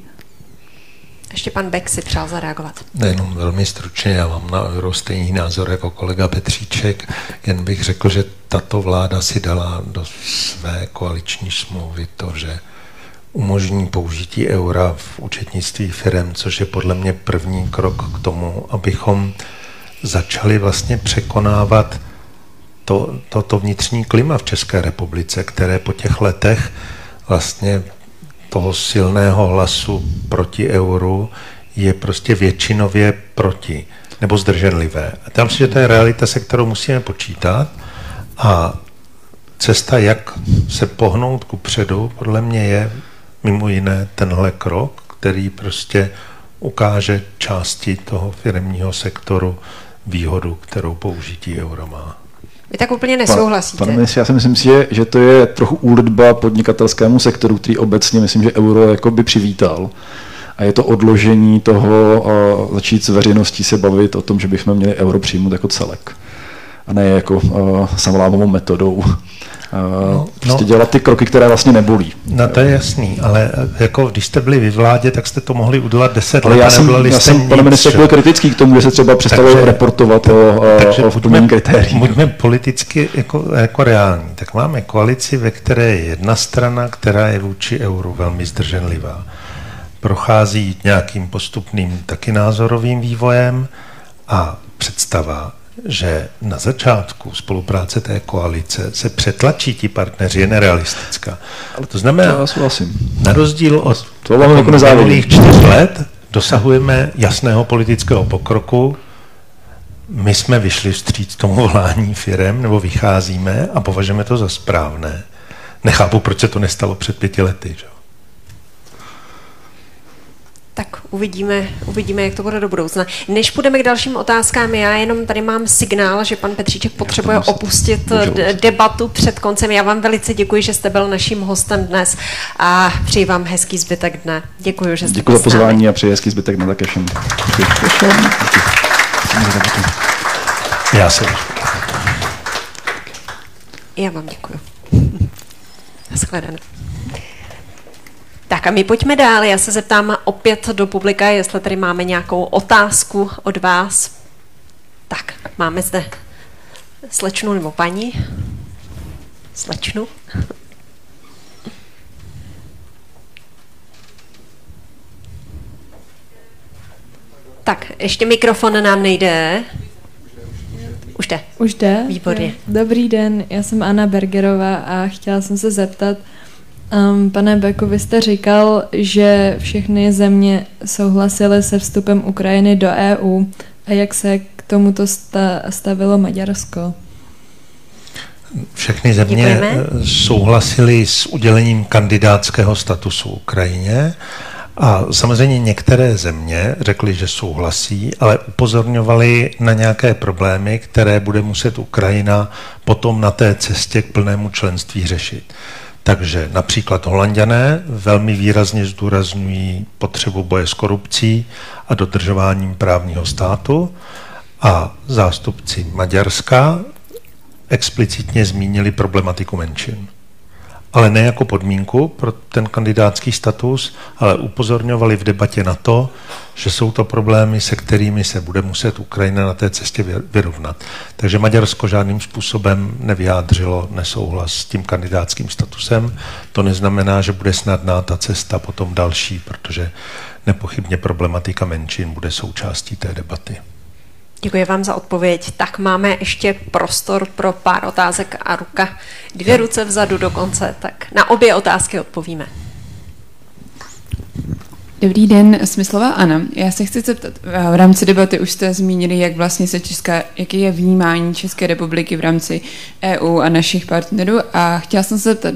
[SPEAKER 2] Ještě pan Beck si přál zareagovat.
[SPEAKER 3] Jenom velmi stručně, já mám na euro stejný názor jako kolega Petříček, jen bych řekl, že tato vláda si dala do své koaliční smlouvy to, že umožní použití eura v účetnictví firm, což je podle mě první krok k tomu, abychom začali vlastně překonávat to, to, to vnitřní klima v České republice, které po těch letech vlastně toho silného hlasu proti euru je prostě většinově proti nebo zdrženlivé. A tam si, že to je realita, se kterou musíme počítat a cesta, jak se pohnout ku předu, podle mě je mimo jiné tenhle krok, který prostě ukáže části toho firmního sektoru, výhodu, kterou použití eura má.
[SPEAKER 2] Vy tak úplně nesouhlasíte.
[SPEAKER 6] Pane ministře, já si myslím, že, že to je trochu úlitba podnikatelskému sektoru, který obecně myslím, že euro jako by přivítal. A je to odložení toho uh, začít s veřejností se bavit o tom, že bychom měli euro přijmout jako celek. A ne jako uh, samolámovou metodou no, prostě no, dělat ty kroky, které vlastně nebolí.
[SPEAKER 3] No to je jasný, ale eh, jako když jste byli ve vládě, tak jste to mohli udělat deset
[SPEAKER 6] ale
[SPEAKER 3] let
[SPEAKER 6] já jsem, já jsem pane ministře, byl kritický k tomu, že se třeba přestalo takže, reportovat o, takže o buďme, kritérií.
[SPEAKER 3] Buďme politicky jako, jako reální. Tak máme koalici, ve které je jedna strana, která je vůči euru velmi zdrženlivá. Prochází nějakým postupným taky názorovým vývojem a představa, že na začátku spolupráce té koalice se přetlačí ti partneři, je nerealistická. Ale to znamená,
[SPEAKER 6] to
[SPEAKER 3] na rozdíl od to jako minulých čtyř let dosahujeme jasného politického pokroku, my jsme vyšli vstříc tomu volání firem, nebo vycházíme a považujeme to za správné. Nechápu, proč se to nestalo před pěti lety. Že?
[SPEAKER 2] Tak uvidíme, uvidíme, jak to bude do budoucna. Než půjdeme k dalším otázkám, já jenom tady mám signál, že pan Petříček potřebuje opustit debatu před koncem. Já vám velice děkuji, že jste byl naším hostem dnes a přeji vám hezký zbytek dne. Děkuji, že jste
[SPEAKER 6] Děkuji za pozvání a přeji hezký zbytek dne také všem.
[SPEAKER 3] Já se
[SPEAKER 2] Já vám děkuji. Naschledanou. Tak a my pojďme dál. Já se zeptám opět do publika, jestli tady máme nějakou otázku od vás. Tak, máme zde slečnu nebo paní. Slečnu. Tak, ještě mikrofon nám nejde. Už jde.
[SPEAKER 10] Už jde?
[SPEAKER 2] Výborně.
[SPEAKER 10] Dobrý den, já jsem Anna Bergerová a chtěla jsem se zeptat, um, pane Beku, vy jste říkal, že všechny země souhlasily se vstupem Ukrajiny do EU a jak se k tomuto sta- stavilo Maďarsko?
[SPEAKER 3] Všechny země
[SPEAKER 2] Děkujeme.
[SPEAKER 3] souhlasily s udělením kandidátského statusu Ukrajině a samozřejmě některé země řekly, že souhlasí, ale upozorňovali na nějaké problémy, které bude muset Ukrajina potom na té cestě k plnému členství řešit. Takže například Holanděné velmi výrazně zdůrazňují potřebu boje s korupcí a dodržováním právního státu a zástupci Maďarska explicitně zmínili problematiku menšin. Ale ne jako podmínku pro ten kandidátský status, ale upozorňovali v debatě na to, že jsou to problémy, se kterými se bude muset Ukrajina na té cestě vy- vyrovnat. Takže Maďarsko žádným způsobem nevyjádřilo nesouhlas s tím kandidátským statusem. To neznamená, že bude snadná ta cesta potom další, protože nepochybně problematika menšin bude součástí té debaty.
[SPEAKER 2] Děkuji vám za odpověď. Tak máme ještě prostor pro pár otázek a ruka. Dvě ruce vzadu dokonce, tak na obě otázky odpovíme.
[SPEAKER 11] Dobrý den, Smyslová Anna. Já se chci zeptat, v rámci debaty už jste zmínili, jak vlastně se Česká, jaký je vnímání České republiky v rámci EU a našich partnerů a chtěla jsem se zeptat,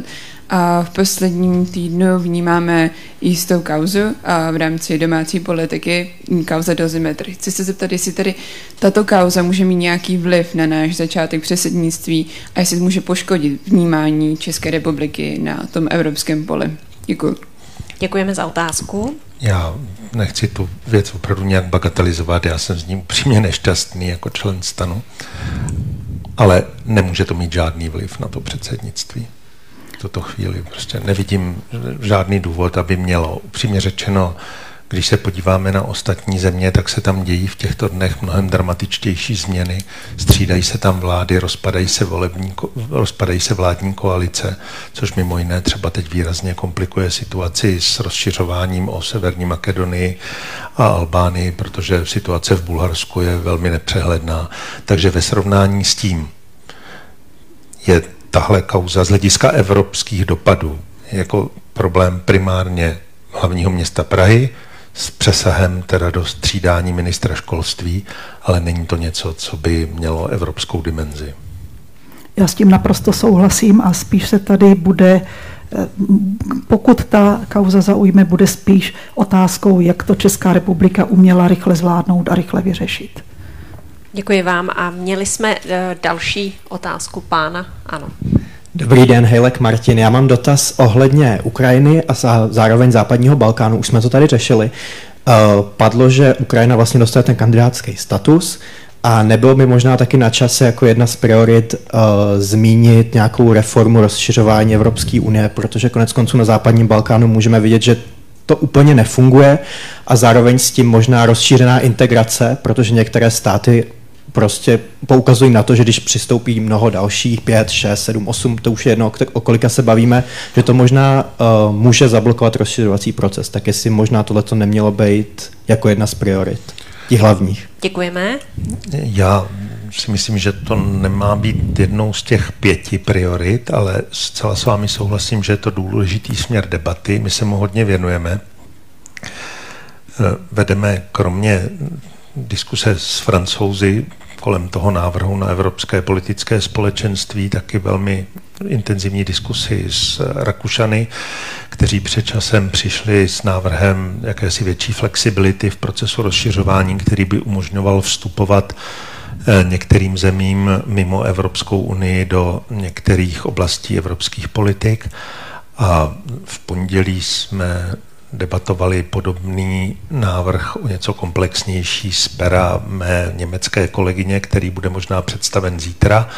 [SPEAKER 11] a v posledním týdnu vnímáme jistou kauzu a v rámci domácí politiky kauza dozimetry. Chci se zeptat, jestli tady tato kauza může mít nějaký vliv na náš začátek předsednictví a jestli může poškodit vnímání České republiky na tom evropském poli. Děkuji.
[SPEAKER 2] Děkujeme za otázku.
[SPEAKER 3] Já nechci tu věc opravdu nějak bagatelizovat, já jsem s ním upřímně nešťastný jako člen stanu, ale nemůže to mít žádný vliv na to předsednictví. Tuto chvíli prostě nevidím žádný důvod, aby mělo. Upřímně řečeno, když se podíváme na ostatní země, tak se tam dějí v těchto dnech mnohem dramatičtější změny. Střídají se tam vlády, rozpadají se, volební, rozpadají se vládní koalice, což mimo jiné třeba teď výrazně komplikuje situaci s rozšiřováním o Severní Makedonii a Albánii, protože situace v Bulharsku je velmi nepřehledná. Takže ve srovnání s tím je tahle kauza z hlediska evropských dopadů jako problém primárně hlavního města Prahy, s přesahem teda do střídání ministra školství, ale není to něco, co by mělo evropskou dimenzi.
[SPEAKER 5] Já s tím naprosto souhlasím a spíš se tady bude, eh, pokud ta kauza zaujme, bude spíš otázkou, jak to Česká republika uměla rychle zvládnout a rychle vyřešit.
[SPEAKER 2] Děkuji vám a měli jsme eh, další otázku pána. Ano.
[SPEAKER 12] Dobrý den, Hejlek Martin. Já mám dotaz ohledně Ukrajiny a zá- zároveň západního Balkánu. Už jsme to tady řešili. Uh, Padlo, že Ukrajina vlastně dostane ten kandidátský status a nebylo by možná taky na čase jako jedna z priorit uh, zmínit nějakou reformu rozšiřování Evropské unie, protože konec konců na západním Balkánu můžeme vidět, že to úplně nefunguje a zároveň s tím možná rozšířená integrace, protože některé státy prostě poukazují na to, že když přistoupí mnoho dalších, pět, šest, sedm, osm, to už je jedno, o kolika se bavíme, že to možná uh, může zablokovat rozšiřovací proces. Tak jestli možná tohle to nemělo být jako jedna z priorit, těch hlavních.
[SPEAKER 2] Děkujeme.
[SPEAKER 3] Já si myslím, že to nemá být jednou z těch pěti priorit, ale zcela s vámi souhlasím, že je to důležitý směr debaty. My se mu hodně věnujeme. Vedeme kromě diskuse s francouzi kolem toho návrhu na Evropské politické společenství taky velmi intenzivní diskusy s Rakušany, kteří před časem přišli s návrhem jakési větší flexibility v procesu rozšiřování, který by umožňoval vstupovat některým zemím mimo Evropskou unii do některých oblastí evropských politik. A v pondělí jsme debatovali podobný návrh o něco komplexnější z pera mé německé kolegyně, který bude možná představen zítra.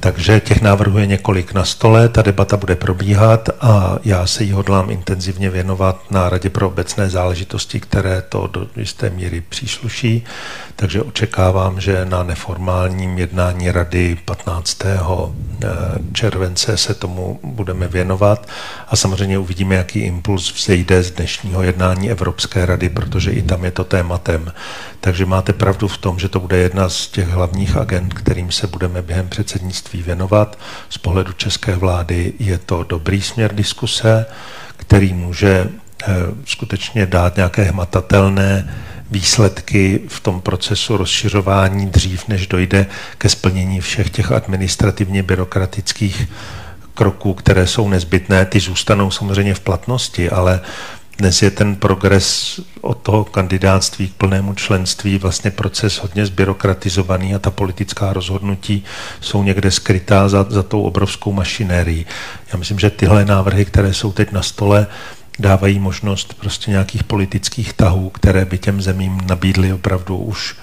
[SPEAKER 3] Takže těch návrhů je několik na stole, ta debata bude probíhat a já se jí hodlám intenzivně věnovat na Radě pro obecné záležitosti, které to do jisté míry přísluší. Takže očekávám, že na neformálním jednání Rady 15. Eh, července se tomu budeme věnovat a samozřejmě uvidíme, jaký impuls vzejde z dnešního jednání Evropské rady, protože i tam je to tématem. Takže máte pravdu v tom, že to bude jedna z těch hlavních agent, kterým se budeme během předsednictví věnovat. Z pohledu české vlády je to dobrý směr diskuse, který může eh, skutečně dát nějaké hmatatelné výsledky v tom procesu rozšiřování dřív, než dojde ke splnění všech těch administrativně byrokratických kroků, které jsou nezbytné. Ty zůstanou samozřejmě v platnosti, ale dnes je ten progres od toho kandidátství k plnému členství vlastně proces hodně zbyrokratizovaný a ta politická rozhodnutí jsou někde skrytá za, za tou obrovskou mašinérií. Já myslím, že tyhle návrhy, které jsou teď na stole, dávají možnost prostě nějakých politických tahů, které by těm zemím nabídly opravdu už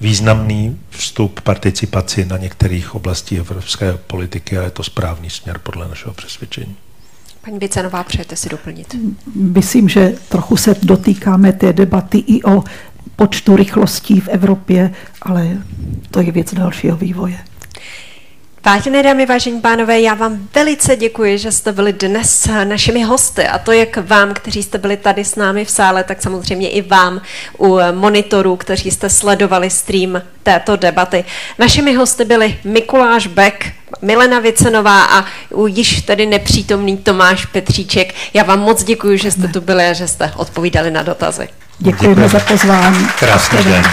[SPEAKER 3] významný vstup, participaci na některých oblastí evropské politiky a je to správný směr podle našeho přesvědčení.
[SPEAKER 2] Paní Vicenová, přejete si doplnit?
[SPEAKER 5] Myslím, že trochu se dotýkáme té debaty i o počtu rychlostí v Evropě, ale to je věc dalšího vývoje.
[SPEAKER 2] Vážené dámy, vážení pánové, já vám velice děkuji, že jste byli dnes našimi hosty a to jak vám, kteří jste byli tady s námi v sále, tak samozřejmě i vám u monitorů, kteří jste sledovali stream této debaty. Našimi hosty byli Mikuláš Beck, Milena Vicenová a již tedy nepřítomný Tomáš Petříček. Já vám moc děkuji, že jste tu byli a že jste odpovídali na dotazy.
[SPEAKER 5] Děkujeme za pozvání.
[SPEAKER 3] Krásný den.